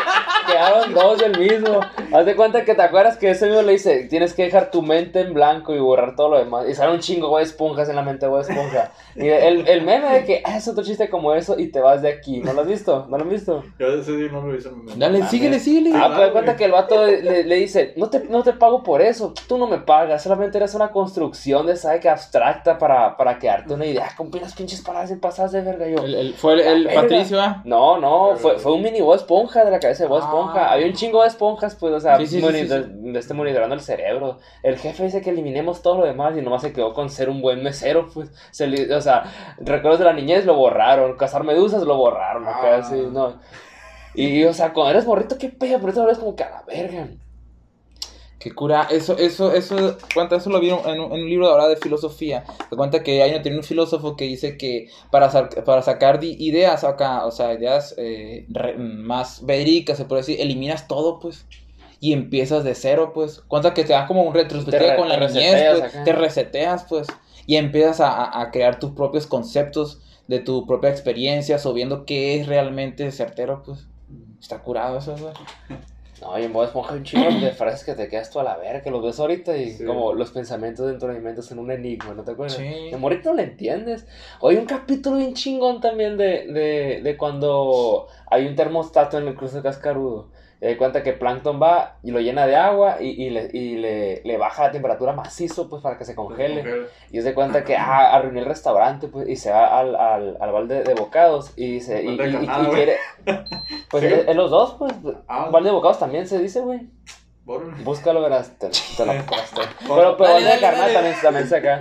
quedaron dos del mismo. Haz de cuenta que te acuerdas que ese mismo le dice, tienes que dejar tu mente en blanco y borrar todo lo demás. Y sale un chingo de esponjas en la mente Bob Esponja. Y el, el meme de que ah, es otro chiste como eso y te vas de aquí. ¿No lo has visto? ¿No lo has visto? Yo ese sí no lo hice. me- Dale, mames. síguele, síguele. Ah, pues de cuenta que el vato le, le dice, no te, no te pago por eso, tú no me pagas, solamente eres una construcción de, ¿sabe qué? Abstracta para, para quedarte una idea, con pilas pinches palabras y pasadas de verga yo. El- el- fue el. Patricio, ¿ah? No, no, fue, fue un mini Bob Esponja de la cabeza de Bob Ah. Esponja. Había un chingo de esponjas, pues, o sea, Sí, sí, sí, moni- sí, sí. de- de este monitorando el cerebro. El jefe dice que eliminemos todo lo demás y nomás se quedó con ser un buen mesero, pues. Se le- o sea, recuerdos de la niñez lo borraron, cazar medusas lo borraron, acá, Ah. así, no. Y, o sea, cuando eres morrito, qué pedo, pero lo ves como que a la verga. Qué cura, eso, eso, eso, cuenta, eso lo vi en un, en un libro de ahora de filosofía. Se cuenta que hay un, un filósofo que dice que para, sa- para sacar di- ideas acá, o sea, ideas eh, más verídicas, se puede decir, eliminas todo, pues. Y empiezas de cero, pues. Cuenta que te das como un retrospectiva Te re- con la te niñez, pues. Te reseteas, pues. Y empiezas a, a- crear tus propios conceptos de tu propia experiencia, o viendo qué es realmente certero, pues. Está curado eso, güey. [laughs] No, y en Bob Esponja hay un chingo de frases que te quedas tú a la verga, que los ves ahorita y Sí. como los pensamientos dentro de mi mente son un enigma, ¿no te acuerdas? Sí. De morrito no le entiendes. Hoy un capítulo bien chingón también de, de, de cuando hay un termostato en el cruce cascarudo. Y hay cuenta que Plankton va y lo llena de agua y, y, le, y le, le baja la temperatura macizo pues para que se congele. Y se cuenta que ah, arruinó el restaurante pues y se va al, al, al balde de bocados y dice y, y, quiere pues [laughs] Sí. es, es los dos pues Ah, balde de bocados también se dice güey. Búscalo verás te, te lo [laughs] pero pero balde de dale. también, también se acá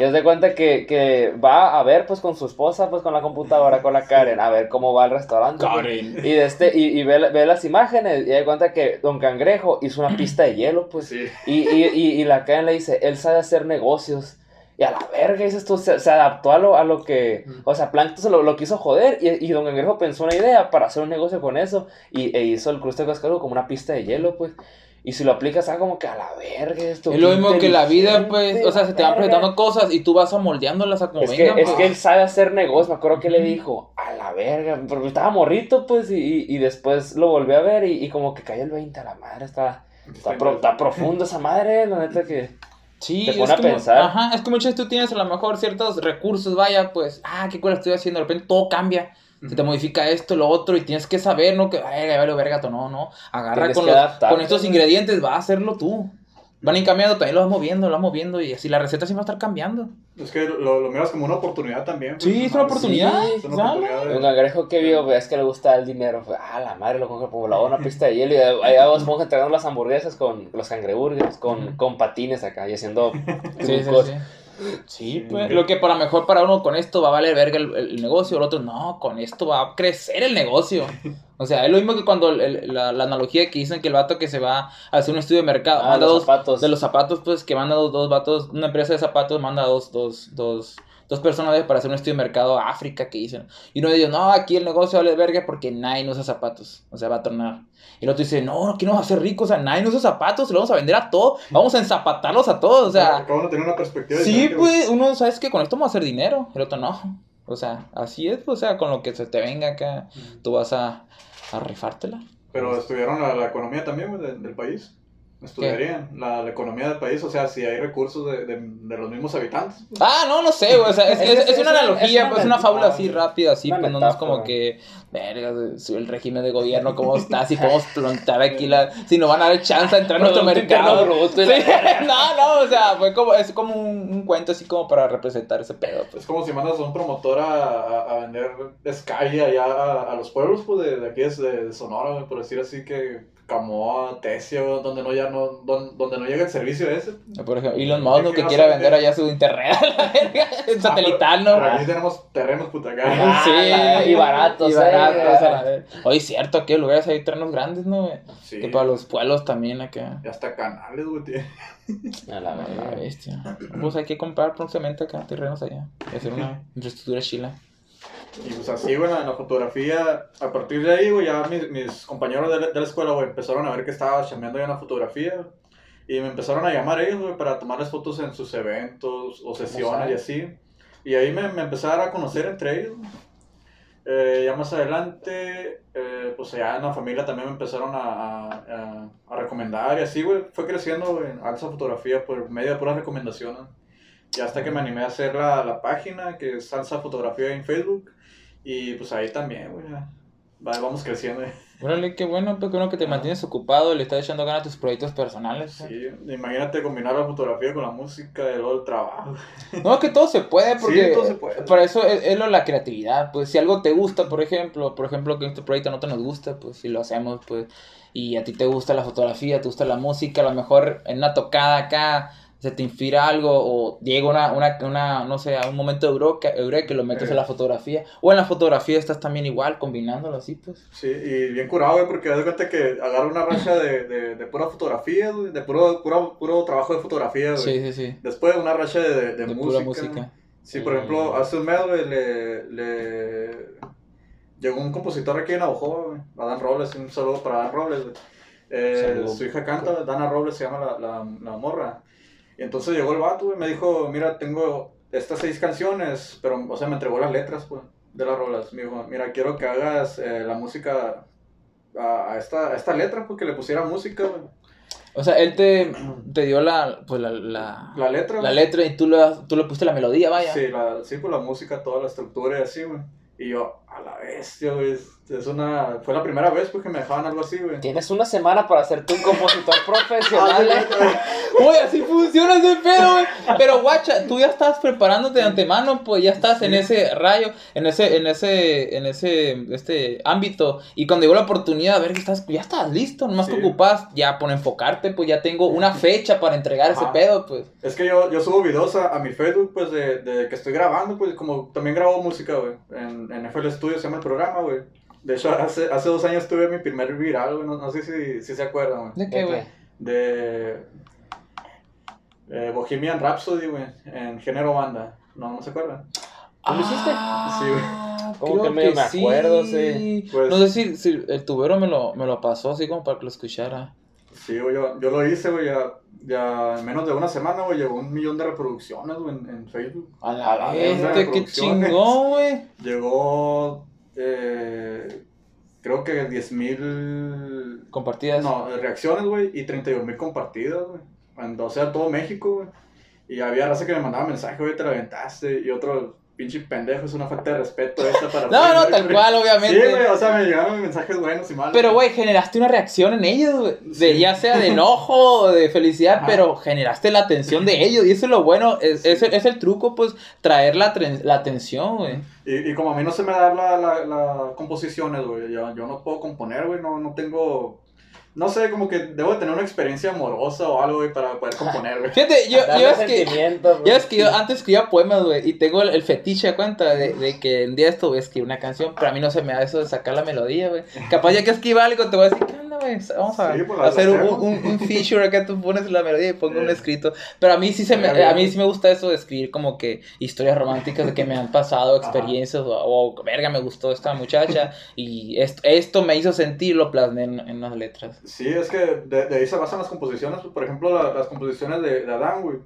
y se cuenta que, que va a ver pues con su esposa pues con la computadora con la Karen a ver cómo va el restaurante pues. Karen. y de este y, y ve, ve las imágenes y da cuenta que Don Cangrejo hizo una pista de hielo pues Sí. y, y, y, y la Karen le dice, él sabe hacer negocios. Y a la verga, dices tú, se, se adaptó a lo, a lo que... O sea, Plankton se lo, lo quiso joder y, y Don Cangrejo pensó una idea para hacer un negocio con eso. Y e hizo el cruce de como una pista de hielo, pues. Y si lo aplicas, ah, como que a la verga esto. Es lo mismo que la vida, pues, o sea, se te van presentando cosas y tú vas amoldeándolas a como Es que, vengan, es pues. que él sabe hacer negocios, me acuerdo que le dijo, a la verga, porque estaba morrito, pues, y, y- después lo volví a ver y, y como que cayó el 20 a la madre, está, está, pro- está profundo esa madre, la neta que... Sí, te es pone a como, pensar. Ajá, es que muchas veces tú tienes a lo mejor ciertos recursos, vaya, pues, ah, qué cosa estoy haciendo, de repente todo cambia. Se te modifica esto, lo otro, y tienes que saber, ¿no? Que, ay, vale, verga, no, no. Agarra con, los- con estos ingredientes, va a hacerlo tú. Van a ir cambiando, también lo vas moviendo, lo vas moviendo, y así la receta siempre va a estar cambiando. Es que lo, lo miras como una oportunidad también. pues, Sí, es una oportunidad. Es una dale. oportunidad de- Un cangrejo que vio, pues, es que le gusta el dinero. Fue, ah, la madre lo coge por la una [laughs] pista de hielo. Y ahí hago esponja entregando las hamburguesas con los cangreburgers, con, con patines acá y haciendo Sí, [laughs] sí, trucos. sí. Sí, pues. Lo que para mejor para uno con esto va a valer verga el, el negocio, el otro no, con esto va a crecer el negocio. O sea, es lo mismo que cuando el- el- la, la analogía que dicen que el vato que se va a hacer un estudio de mercado, Ah, manda los dos, zapatos. de los zapatos, pues que manda dos, dos vatos, una empresa de zapatos manda dos, dos, dos, dos personas para hacer un estudio de mercado a África que dicen. Y uno de ellos, no, aquí el negocio vale verga porque nadie no usa zapatos, o sea, va a tronar. Y el otro dice, no, aquí nos vamos a hacer ricos, o sea, nadie no usa zapatos, se lo vamos a vender a todos, vamos a enzapatarlos a todos, o sea. Cada uno tiene una perspectiva Sí, pues, uno, ¿sabes que Con esto vamos a hacer dinero, el otro no. O sea, así es, pues, o sea, con lo que se te venga acá, tú vas a, a rifártela. Pero estudiaron la, la economía también de- del país. Estudiarían la, la economía del país, o sea, si hay recursos de, de, de los mismos habitantes. Ah, no, no sé, güey, o sea, es, [laughs] Es- es, es- es una analogía, es una pues, una fábula ah, así rápida, así, pues, no, no es como que, verga, si el régimen de gobierno, ¿cómo está? Si podemos [laughs] plantar aquí la, si nos van a dar chance a entrar a nuestro mercado. bruto Sí, [laughs] no, no, o sea, fue como, es como un, un cuento así como para representar ese pedo, pues. Es como si mandas a un promotor a, a, a vender Sky allá a, a los pueblos pues, de, de aquí, es de, de Sonora, por decir así, que Camoa, Tesio, donde no, ya no, don- donde no llega el servicio ese. Por ejemplo, Elon Musk, ¿no? ¿Qué que vas quiere a vender allá su internet [laughs] a la verga, el satelital, ¿no? Pero aquí tenemos terrenos puta. [laughs] Ah, la- y baratos, y eh. baratos, a la verga. Oye, es cierto, aquí en lugares hay terrenos grandes, ¿no? güey? Sí. Que para los pueblos también acá. Y hasta canales, güey. tiene. A la A la verga. bestia. Pues hay que comprar próximamente acá terrenos allá. Y hacer una [laughs] infraestructura chila. Y pues así, güey, en la fotografía, a partir de ahí, güey, ya mis, mis compañeros de la, de la escuela, güey, empezaron a ver que estaba chambeando ya en la fotografía, y me empezaron a llamar ellos, güey, para tomarles fotos en sus eventos o sesiones y así. Y ahí me, me empecé a conocer entre ellos. Eh, ya más adelante, eh, pues ya en la familia también me empezaron a, a, a- a recomendar y así, güey, fue creciendo, güey, alza fotografía por medio de puras recomendaciones. Y hasta que me animé a hacer la, la página, que es Salsa Fotografía en Facebook. Y pues ahí también, güey. ya. Va- Vamos creciendo. güey. Órale, qué bueno, pues, bueno que te mantienes ocupado le estás echando ganas a tus proyectos personales. Sí, imagínate combinar la fotografía con la música y luego el trabajo. [laughs] No, que todo se puede, porque Sí, todo se puede. para eso es, es lo la creatividad. Pues si algo te gusta, por ejemplo, por ejemplo, que este proyecto no te nos gusta, pues si lo hacemos, pues, y a ti te gusta la fotografía, te gusta la música, a lo mejor en una tocada acá se te inspira algo o llega una, una, una no sé, un momento de eureka, eureka y lo metes Eh. en la fotografía. O en la fotografía estás también igual, combinándolo así, pues. Sí, y bien curado, güey, porque de cuenta que agarro una racha de, de, de pura fotografía, güey, de puro, puro, puro trabajo de fotografía, güey. Sí, sí, sí. Después una racha de, de, música. pura música. Sí, por ejemplo, Mm. hace un mes, güey, le, le... Llegó un compositor aquí en Navajo, güey, Adán Robles, un saludo para Adán Robles, güey. Eh, su hija canta, Dana Robles se llama la, la, la morra. Y entonces llegó el vato, güey, me dijo, mira, tengo estas seis canciones, pero, o sea, me entregó las letras, pues, de las rolas. Me dijo, mira, quiero que hagas eh, la música a, a esta, a esta letra, porque le pusiera música, güey. O sea, él te, te dio la, pues, la, la, La letra, la güey. letra y tú le, tú le pusiste la melodía, vaya. Sí, la, sí, pues la música, toda la estructura y así, güey. Y yo, a la bestia, güey. Es, es una... Fue la primera vez, pues, que me dejaban algo así, güey. Tienes una semana para hacerte un compositor [laughs] profesional. Ah, eh. güey. Así funciona ese pedo, güey. Pero guacha, tú ya estás preparándote de antemano, pues ya estás en ese rayo, en ese, en ese, en ese, este ámbito. Y cuando llegó la oportunidad, a ver que estás, ya estás listo, nomás Sí. que ocupas ya por enfocarte, pues ya tengo una fecha para entregar ese Ajá. pedo, pues. Es que yo, yo subo videos a, a mi Facebook, pues, de, de que estoy grabando, pues, como también grabo música, güey. En, en FL Studio se llama el programa, güey. De hecho, hace, hace dos años tuve mi primer viral, güey. No, no sé si, si se acuerdan, güey. ¿De ¿De qué, güey? De eh, Bohemian Rhapsody, güey. En género banda. No, no se acuerdan. ¿Tú lo hiciste? Sí, güey. Ah, Como que medio me acuerdo, sí. Pues- No sé si, si el tubero me lo, me lo pasó así como para que lo escuchara. Sí, güey, yo, yo lo hice, güey, ya, ya en menos de una semana, güey, llegó un millón de reproducciones, güey, en, en Facebook. A la la qué chingón, güey. Llegó, eh, creo que 10 mil, Compartidas. no, reacciones, güey, y 31 mil compartidas, güey. En- O sea, todo México, güey. Y había raza que me mandaba mensaje, güey, te la aventaste, y otro, pinche pendejo, es una falta de respeto esta para [laughs] No, no, güey. tal cual, obviamente. Sí, güey, o sea, me llegaron mensajes buenos y malos. Pero, güey, generaste una reacción en ellos, güey. De, Sí. Ya sea de enojo o de felicidad, Ajá. pero generaste la atención de ellos. Y eso es lo bueno. Es, es, el, es el truco, pues, traer la, la atención, güey. Y, y como a mí no se me da la, la, la composiciones, güey, yo, yo no puedo componer, güey, no, no tengo... No sé, como que debo de tener una experiencia amorosa o algo, güey, para poder componer, güey. Fíjate, yo, yo es que. Ya ves que yo antes escribía poemas, güey, y tengo el, el fetiche a cuenta de, de que un día esto voy a escribir una canción, pero a mí no se me da eso de sacar la melodía, güey. Capaz ya que escriba algo te voy a decir, ¿qué onda, güey? Vamos a Sí, pues, hacer un, un, un feature acá, tú pones la melodía y pongo un escrito. Pero a mí sí se me, a mí sí me gusta eso de escribir como que historias románticas de que me han pasado, experiencias, o, o, verga, me gustó esta muchacha, y esto, esto me hizo sentir, lo plasmé en, en unas letras. Sí, es que de, de ahí se basan las composiciones, por ejemplo, la- las composiciones de, de Adán, güey,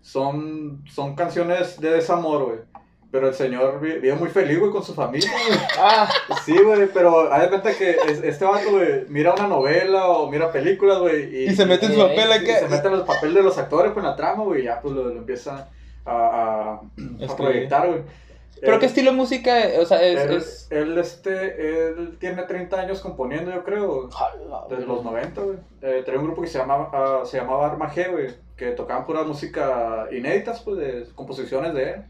son, son canciones de desamor, güey. Pero el señor vi- vive muy feliz, güey, con su familia, güey. [laughs] Ah, Sí, güey, pero haz de cuenta que es- este vato, güey, mira una novela o mira películas, güey. Y se mete en su papel y acá. se mete en los papeles de los actores, pues, en la trama, güey, y ya, pues, lo, lo empieza a, a, proyectar, güey. ¿Pero qué estilo de música? O sea, es... él, es... él, este, él tiene 30 años componiendo, yo creo, desde los 90, güey. Eh, tenía un grupo que se llamaba, ah, se llamaba Arma G, güey, que tocaban pura música inéditas, pues, de composiciones de él.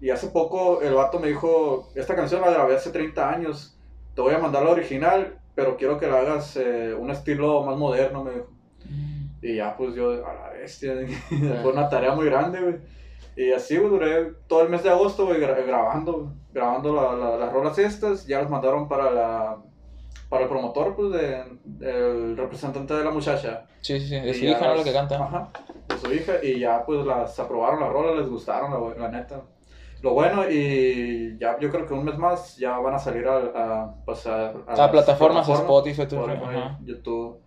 Y, y hace poco el vato me dijo, esta canción la grabé hace 30 años, te voy a mandar la original pero quiero que le hagas eh, un estilo más moderno, me dijo. Y ya, pues yo, a la bestia, [laughs] fue una tarea muy grande, güey. Y así, güey, duré todo el mes de agosto, güey, gra- grabando, grabando la- la- las rolas estas. Ya las mandaron para la para el promotor, pues, de, del representante de la muchacha. Sí, sí, sí. De su hija, ¿no? Lo que canta. Ajá, de su hija. Y ya, pues, las aprobaron las rolas, les gustaron, la, la neta. Lo bueno, y ya yo creo que un mes más ya van a salir a, a, pues, a, A plataformas, a plataformas, Spotify. YouTube.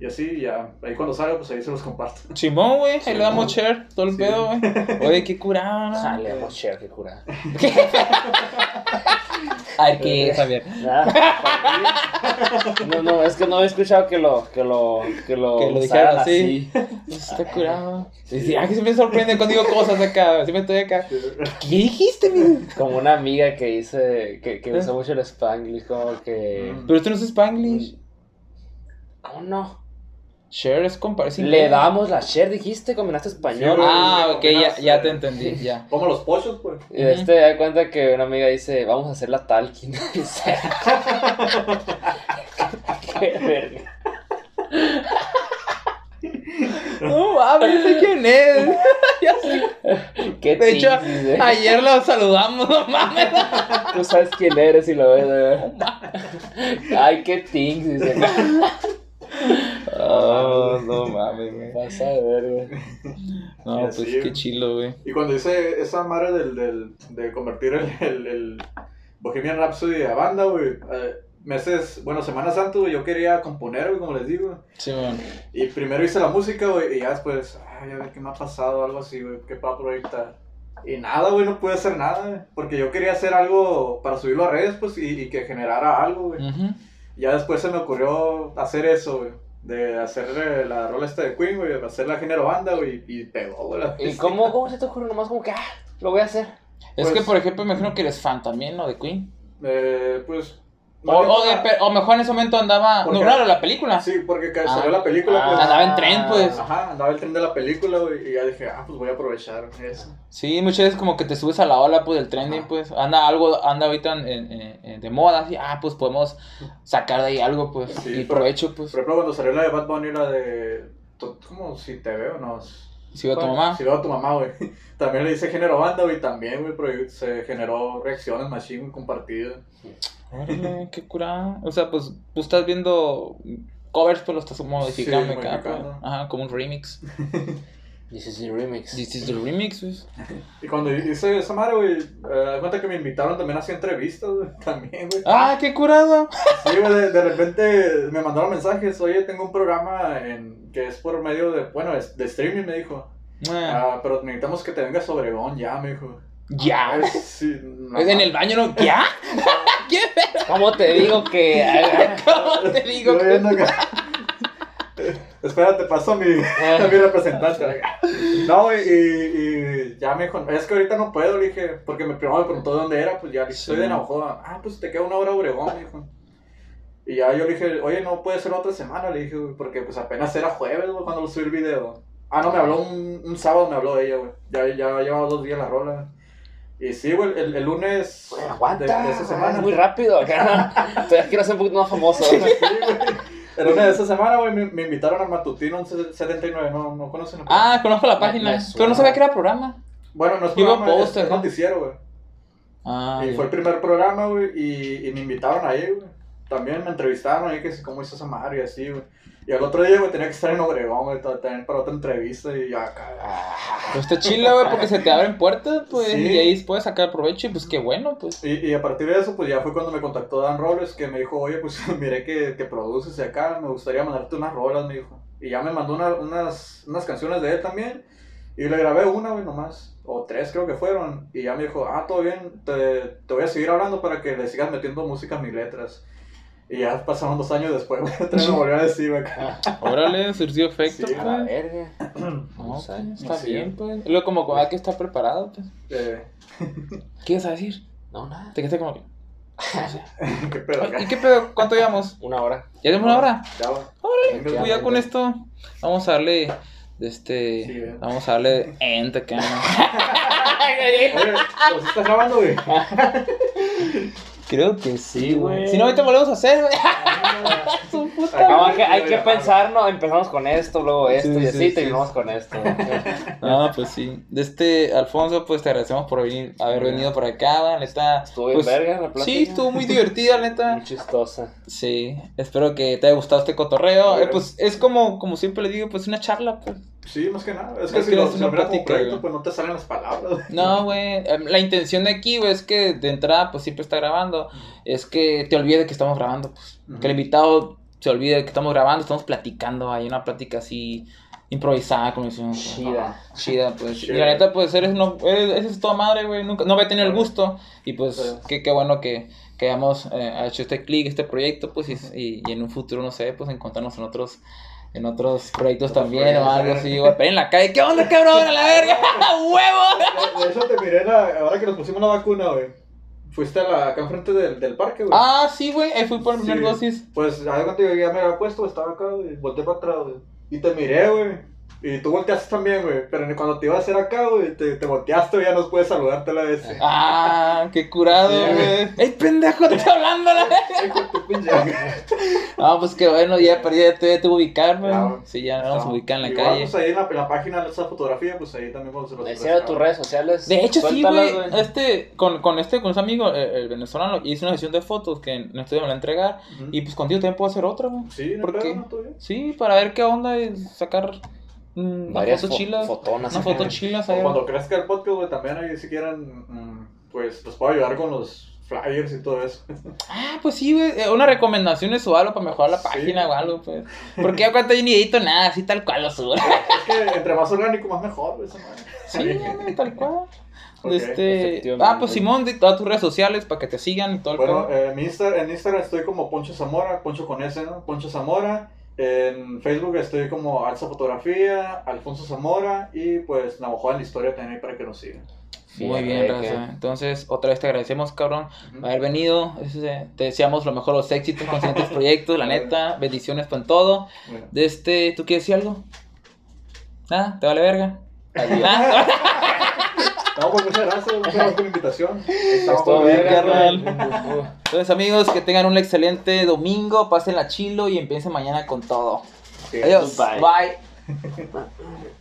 Y así, ya, ahí cuando salga, pues ahí se los comparto. [laughs] Chimón, güey. Ahí le damos share, todo el Sí. pedo, güey. [laughs] Oye, qué curado, ¿no? Jale, vamos, share, qué cura. [laughs] A ver qué es, Javier. No, no, es que no he escuchado que lo, que lo, que lo, Que lo dijeran así. así. Está curado. Sí, ah, que se me sorprende cuando digo cosas acá. Sí me estoy acá. ¿Qué dijiste, mi? Como una amiga que dice, que, que usa mucho el Spanglish, como que... Mm. Pero esto no es Spanglish. ¿Cómo no? Share es compartir. Le damos la share, dijiste, combinaste español. Sí, Ah, ok, ya, ya te entendí, ya. [laughs] Como los pochos, pues. Y este da cuenta que una amiga dice, vamos a hacer la talking. [laughs] [laughs] Qué verga. No mames, yo sé quién es. ya sé. Qué De hecho, dice. ayer lo saludamos, no mames. Tú sabes quién eres y lo ves, ¿verdad? Ay, qué tings, dice. Oh, no [laughs] mames, güey. Pasa de verga. No, pues Sí, qué güey. chilo, güey. Y cuando hice esa madre del, del, de convertir el, el, el Bohemian Rhapsody a banda, güey, eh, meses, bueno, Semana Santa, güey, yo quería componer, güey, como les digo. Sí, man. Y primero hice la música, güey, y ya después, ay, a ver qué me ha pasado, algo así, güey, qué para proyectar. Y nada, güey, no pude hacer nada, güey, porque yo quería hacer algo para subirlo a redes, pues, y, y que generara algo, güey. Ujú. Ya después se me ocurrió hacer eso, güey. De hacer eh, la rola esta de Queen, güey, de hacer la género banda, güey, y pegó, güey. ¿Y cómo, cómo se te ocurre nomás como que, ah, lo voy a hacer? Es Pues- que, por ejemplo, me imagino que eres fan también, ¿no? De Queen. Eh, pues... O, más o, de mejor en ese momento andaba. ¿Por No, qué? claro, la película. Sí, porque Ah. salió la película, pues. Andaba en tren, pues. Ajá, andaba el tren de la película, güey, y ya dije, ah, pues voy a aprovechar eso. Sí, muchas veces como que te subes a la ola pues del trending, Ajá. pues anda algo, anda ahorita en, en- en- de moda, así, ah, pues podemos sacar de ahí algo, pues, Sí, y pero- provecho, pues, Por ejemplo, cuando salió la de Bad Bunny, la de... ¿Cómo? Si te veo, no. si veo a tu mamá. Si veo a tu mamá, güey. [laughs] También le hice género banda, güey, también, güey, se generó reacciones machine, güey, compartidas. Órale, qué curada. O sea, pues tú estás viendo covers, pues lo estás modificando Sí, acá, pues. Ajá, como un remix. [laughs] This is the remix. This is the remix, pues. Y cuando hice esa madre, güey, cuenta que me invitaron también a hacer entrevistas, güey, [laughs] también, güey. Ah, qué curado. Sí, güey, de, de repente me mandaron mensajes, oye, tengo un programa en, que es por medio de, bueno, es de streaming, me dijo. Ah, Ah, pero necesitamos que te vengas a Obregón ya, me dijo. Ya. Ah, sí, no, Es en el baño, ¿no? ¿Ya? [laughs] ¿Qué pedo? ¿Cómo te digo que? ¿Cómo te digo? Viendo acá. [laughs] Espérate, paso a mi, a [laughs] mi representante. No, y, y ya me dijo, es que ahorita no puedo, le dije, porque me, primero me preguntó de dónde era, pues ya le dije, soy Sí. de Navajoa. Ah, pues te queda una hora Obregón, me dijo. Y ya yo le dije, oye, no puede ser otra semana, le dije, güey, porque pues apenas era jueves, güey, cuando lo subí el video. Ah, no, me habló un, un sábado, me habló ella, güey. Ya, ya llevaba dos días la rola. Y sí, güey, el, el lunes Güey, de, aguanta. de esa semana. Es muy rápido acá. Todavía quiero ser un poquito más famoso. Sí, güey. El lunes de esa semana, güey, me, me invitaron al Matutino 79, ¿no, no conocen? el programa? Ah, conozco la página. me Pero no sabía que era programa. Bueno, no es programa, es, póster, es ¿no? noticiero, güey. Ah, y ya. fue el primer programa, güey, y, y me invitaron ahí, güey. También me entrevistaron ahí, que cómo hizo esa madre y así, güey. Y al otro día, güey, tenía que estar en Obregón, güey, ta- también para otra entrevista y ya acá. Pues está chila, güey, porque se te abren puertas, pues, Sí. y ahí puedes sacar provecho, y pues qué bueno, pues. Y, y a partir de eso, pues ya fue cuando me contactó Dan Robles, que me dijo, oye, pues [laughs] miré que, que produces acá, me gustaría mandarte unas rolas, me dijo. Y ya me mandó una- unas, unas canciones de él también. Y le grabé una, güey, nomás. O tres creo que fueron. Y ya me dijo, ah, todo bien, te, te voy a seguir hablando para que le sigas metiendo música a mis letras. Y ya pasaron dos años después, güey, otra vez me volvió a decir, güey. [laughs] Órale, surgió efecto, Sí, A la pues. verga. [clears throat] No, No sé. pues, está Sí. bien, pues. Luego como que hay que estar preparado, pues. Eh, [laughs] ¿Qué ibas a decir? No, nada. Te quedaste como que... [laughs] ¿Qué pedo acá? ¿Y qué pedo? ¿Cuánto llevamos? Una hora. ¿Ya tenemos una hora? Ya, güey. Órale, Venga, pues ya, ya venga. con esto vamos a darle de este... Sí. Vamos a darle acá, ¿no? Oye, ¿los estás grabando, güey? Creo que sí, güey. Si no, ahorita volvemos a hacer, güey. [laughs] Su puta No, madre. hay que, hay que pensar, ¿no? Empezamos con esto, luego esto, Sí, y sí, así sí. terminamos con esto. [laughs] No, pues sí. De este, Alfonso, pues te agradecemos por venir, haber venido por acá, va, neta. Estuvo bien pues, verga la plática. Sí, estuvo muy divertida, neta. Muy chistosa. Sí, espero que te haya gustado este cotorreo. Eh, pues es como, como siempre le digo, pues una charla, pues. Sí, más que nada. Es que si que lo es una lo miras como plática, proyecto, pues no te salen las palabras. No, güey. eh, La intención de aquí, güey, es que de entrada, pues siempre está grabando. Es que te olvides que estamos grabando, pues. Que el invitado se olvide que estamos grabando, estamos platicando. Hay una plática así improvisada, como decimos. Chida. Chida, pues. Chida. Y la neta, pues eres, no, eres, eres toda madre, güey. Nunca, no había tenido el gusto. Y pues, Sí. qué, qué bueno que, que hayamos eh, hecho este clic, este proyecto, pues. Y, y, y en un futuro, no sé, pues encontrarnos en otros. En otros proyectos también o algo así, güey. Pero en la calle, ¿qué onda, cabrón? A la verga, [laughs] [laughs] huevo. De, de hecho, te miré la, ahora que nos pusimos la vacuna, güey. Fuiste a la, acá enfrente del, del parque, güey. Ah, sí, güey. Ahí fui por la Sí. dosis. Pues, a ver cuánto yo ya me había puesto, estaba acá, güey. Volteé para atrás, güey. Y te miré, güey. Y tú volteaste también, güey. Pero cuando te iba a hacer acá, güey, te, te volteaste, ya nos puedes saludarte a la vez. Ah, qué curado, Sí, güey. ¡Ey, pendejo! Te estoy hablando, la de tu pinche. Ah, pues qué bueno, ya, pero ya te, te ubicar, güey. Claro. Sí, ya nos vamos a ubicar en la Igual, calle. Pues ahí en la, en la página de esa fotografía, pues ahí también vamos a los Decía tus redes sociales. De hecho, sí, güey. Este, con, con este, con ese amigo, el, el venezolano, hice una sesión de fotos que en estudio me la entregar. Y pues contigo también puedo hacer otra, güey. Sí, no ¿Por qué? ¿no? Sí, para ver qué onda y sacar mm, Varias fotos chilas. fotonas. Unas fotos chilas cuando crezca el podcast, güey, también ahí si quieren, mm, pues los puedo ayudar con los flyers y todo eso. Ah, pues sí, güey. eh, Unas recomendaciones o algo para mejorar la Sí. página o algo, pues. Porque ya cuando yo ni edito nada, así tal cual lo subo. [laughs] es que entre más orgánico, más mejor, güey, esa madre. Sí, tal cual. Este, ah, pues Simón, di todas tus redes sociales para que te sigan y todo el Bueno, eh, mi Insta- en Instagram estoy como Poncho Zamora, Poncho con S, ¿no? Poncho Zamora. En Facebook estoy como Alza Fotografía, Alfonso Zamora y pues Navajo en la historia también ahí para que nos sigan. Muy bien, que- Raza. Entonces, otra vez te agradecemos, cabrón, por haber venido. Este, Te deseamos lo mejor, los éxitos con siguientes [laughs] proyectos, la neta. Bendiciones con todo. Bueno. De este, ¿tú quieres decir algo? ¿Ah? ¿Te vale verga? [laughs] Adiós. No, pues muchas gracias, muchas gracias por la invitación. Estamos por bien, carnal. Entonces, amigos, que tengan un excelente domingo. Pasen la chilo y empiecen mañana con todo. Adiós. Bye. Bye. [laughs]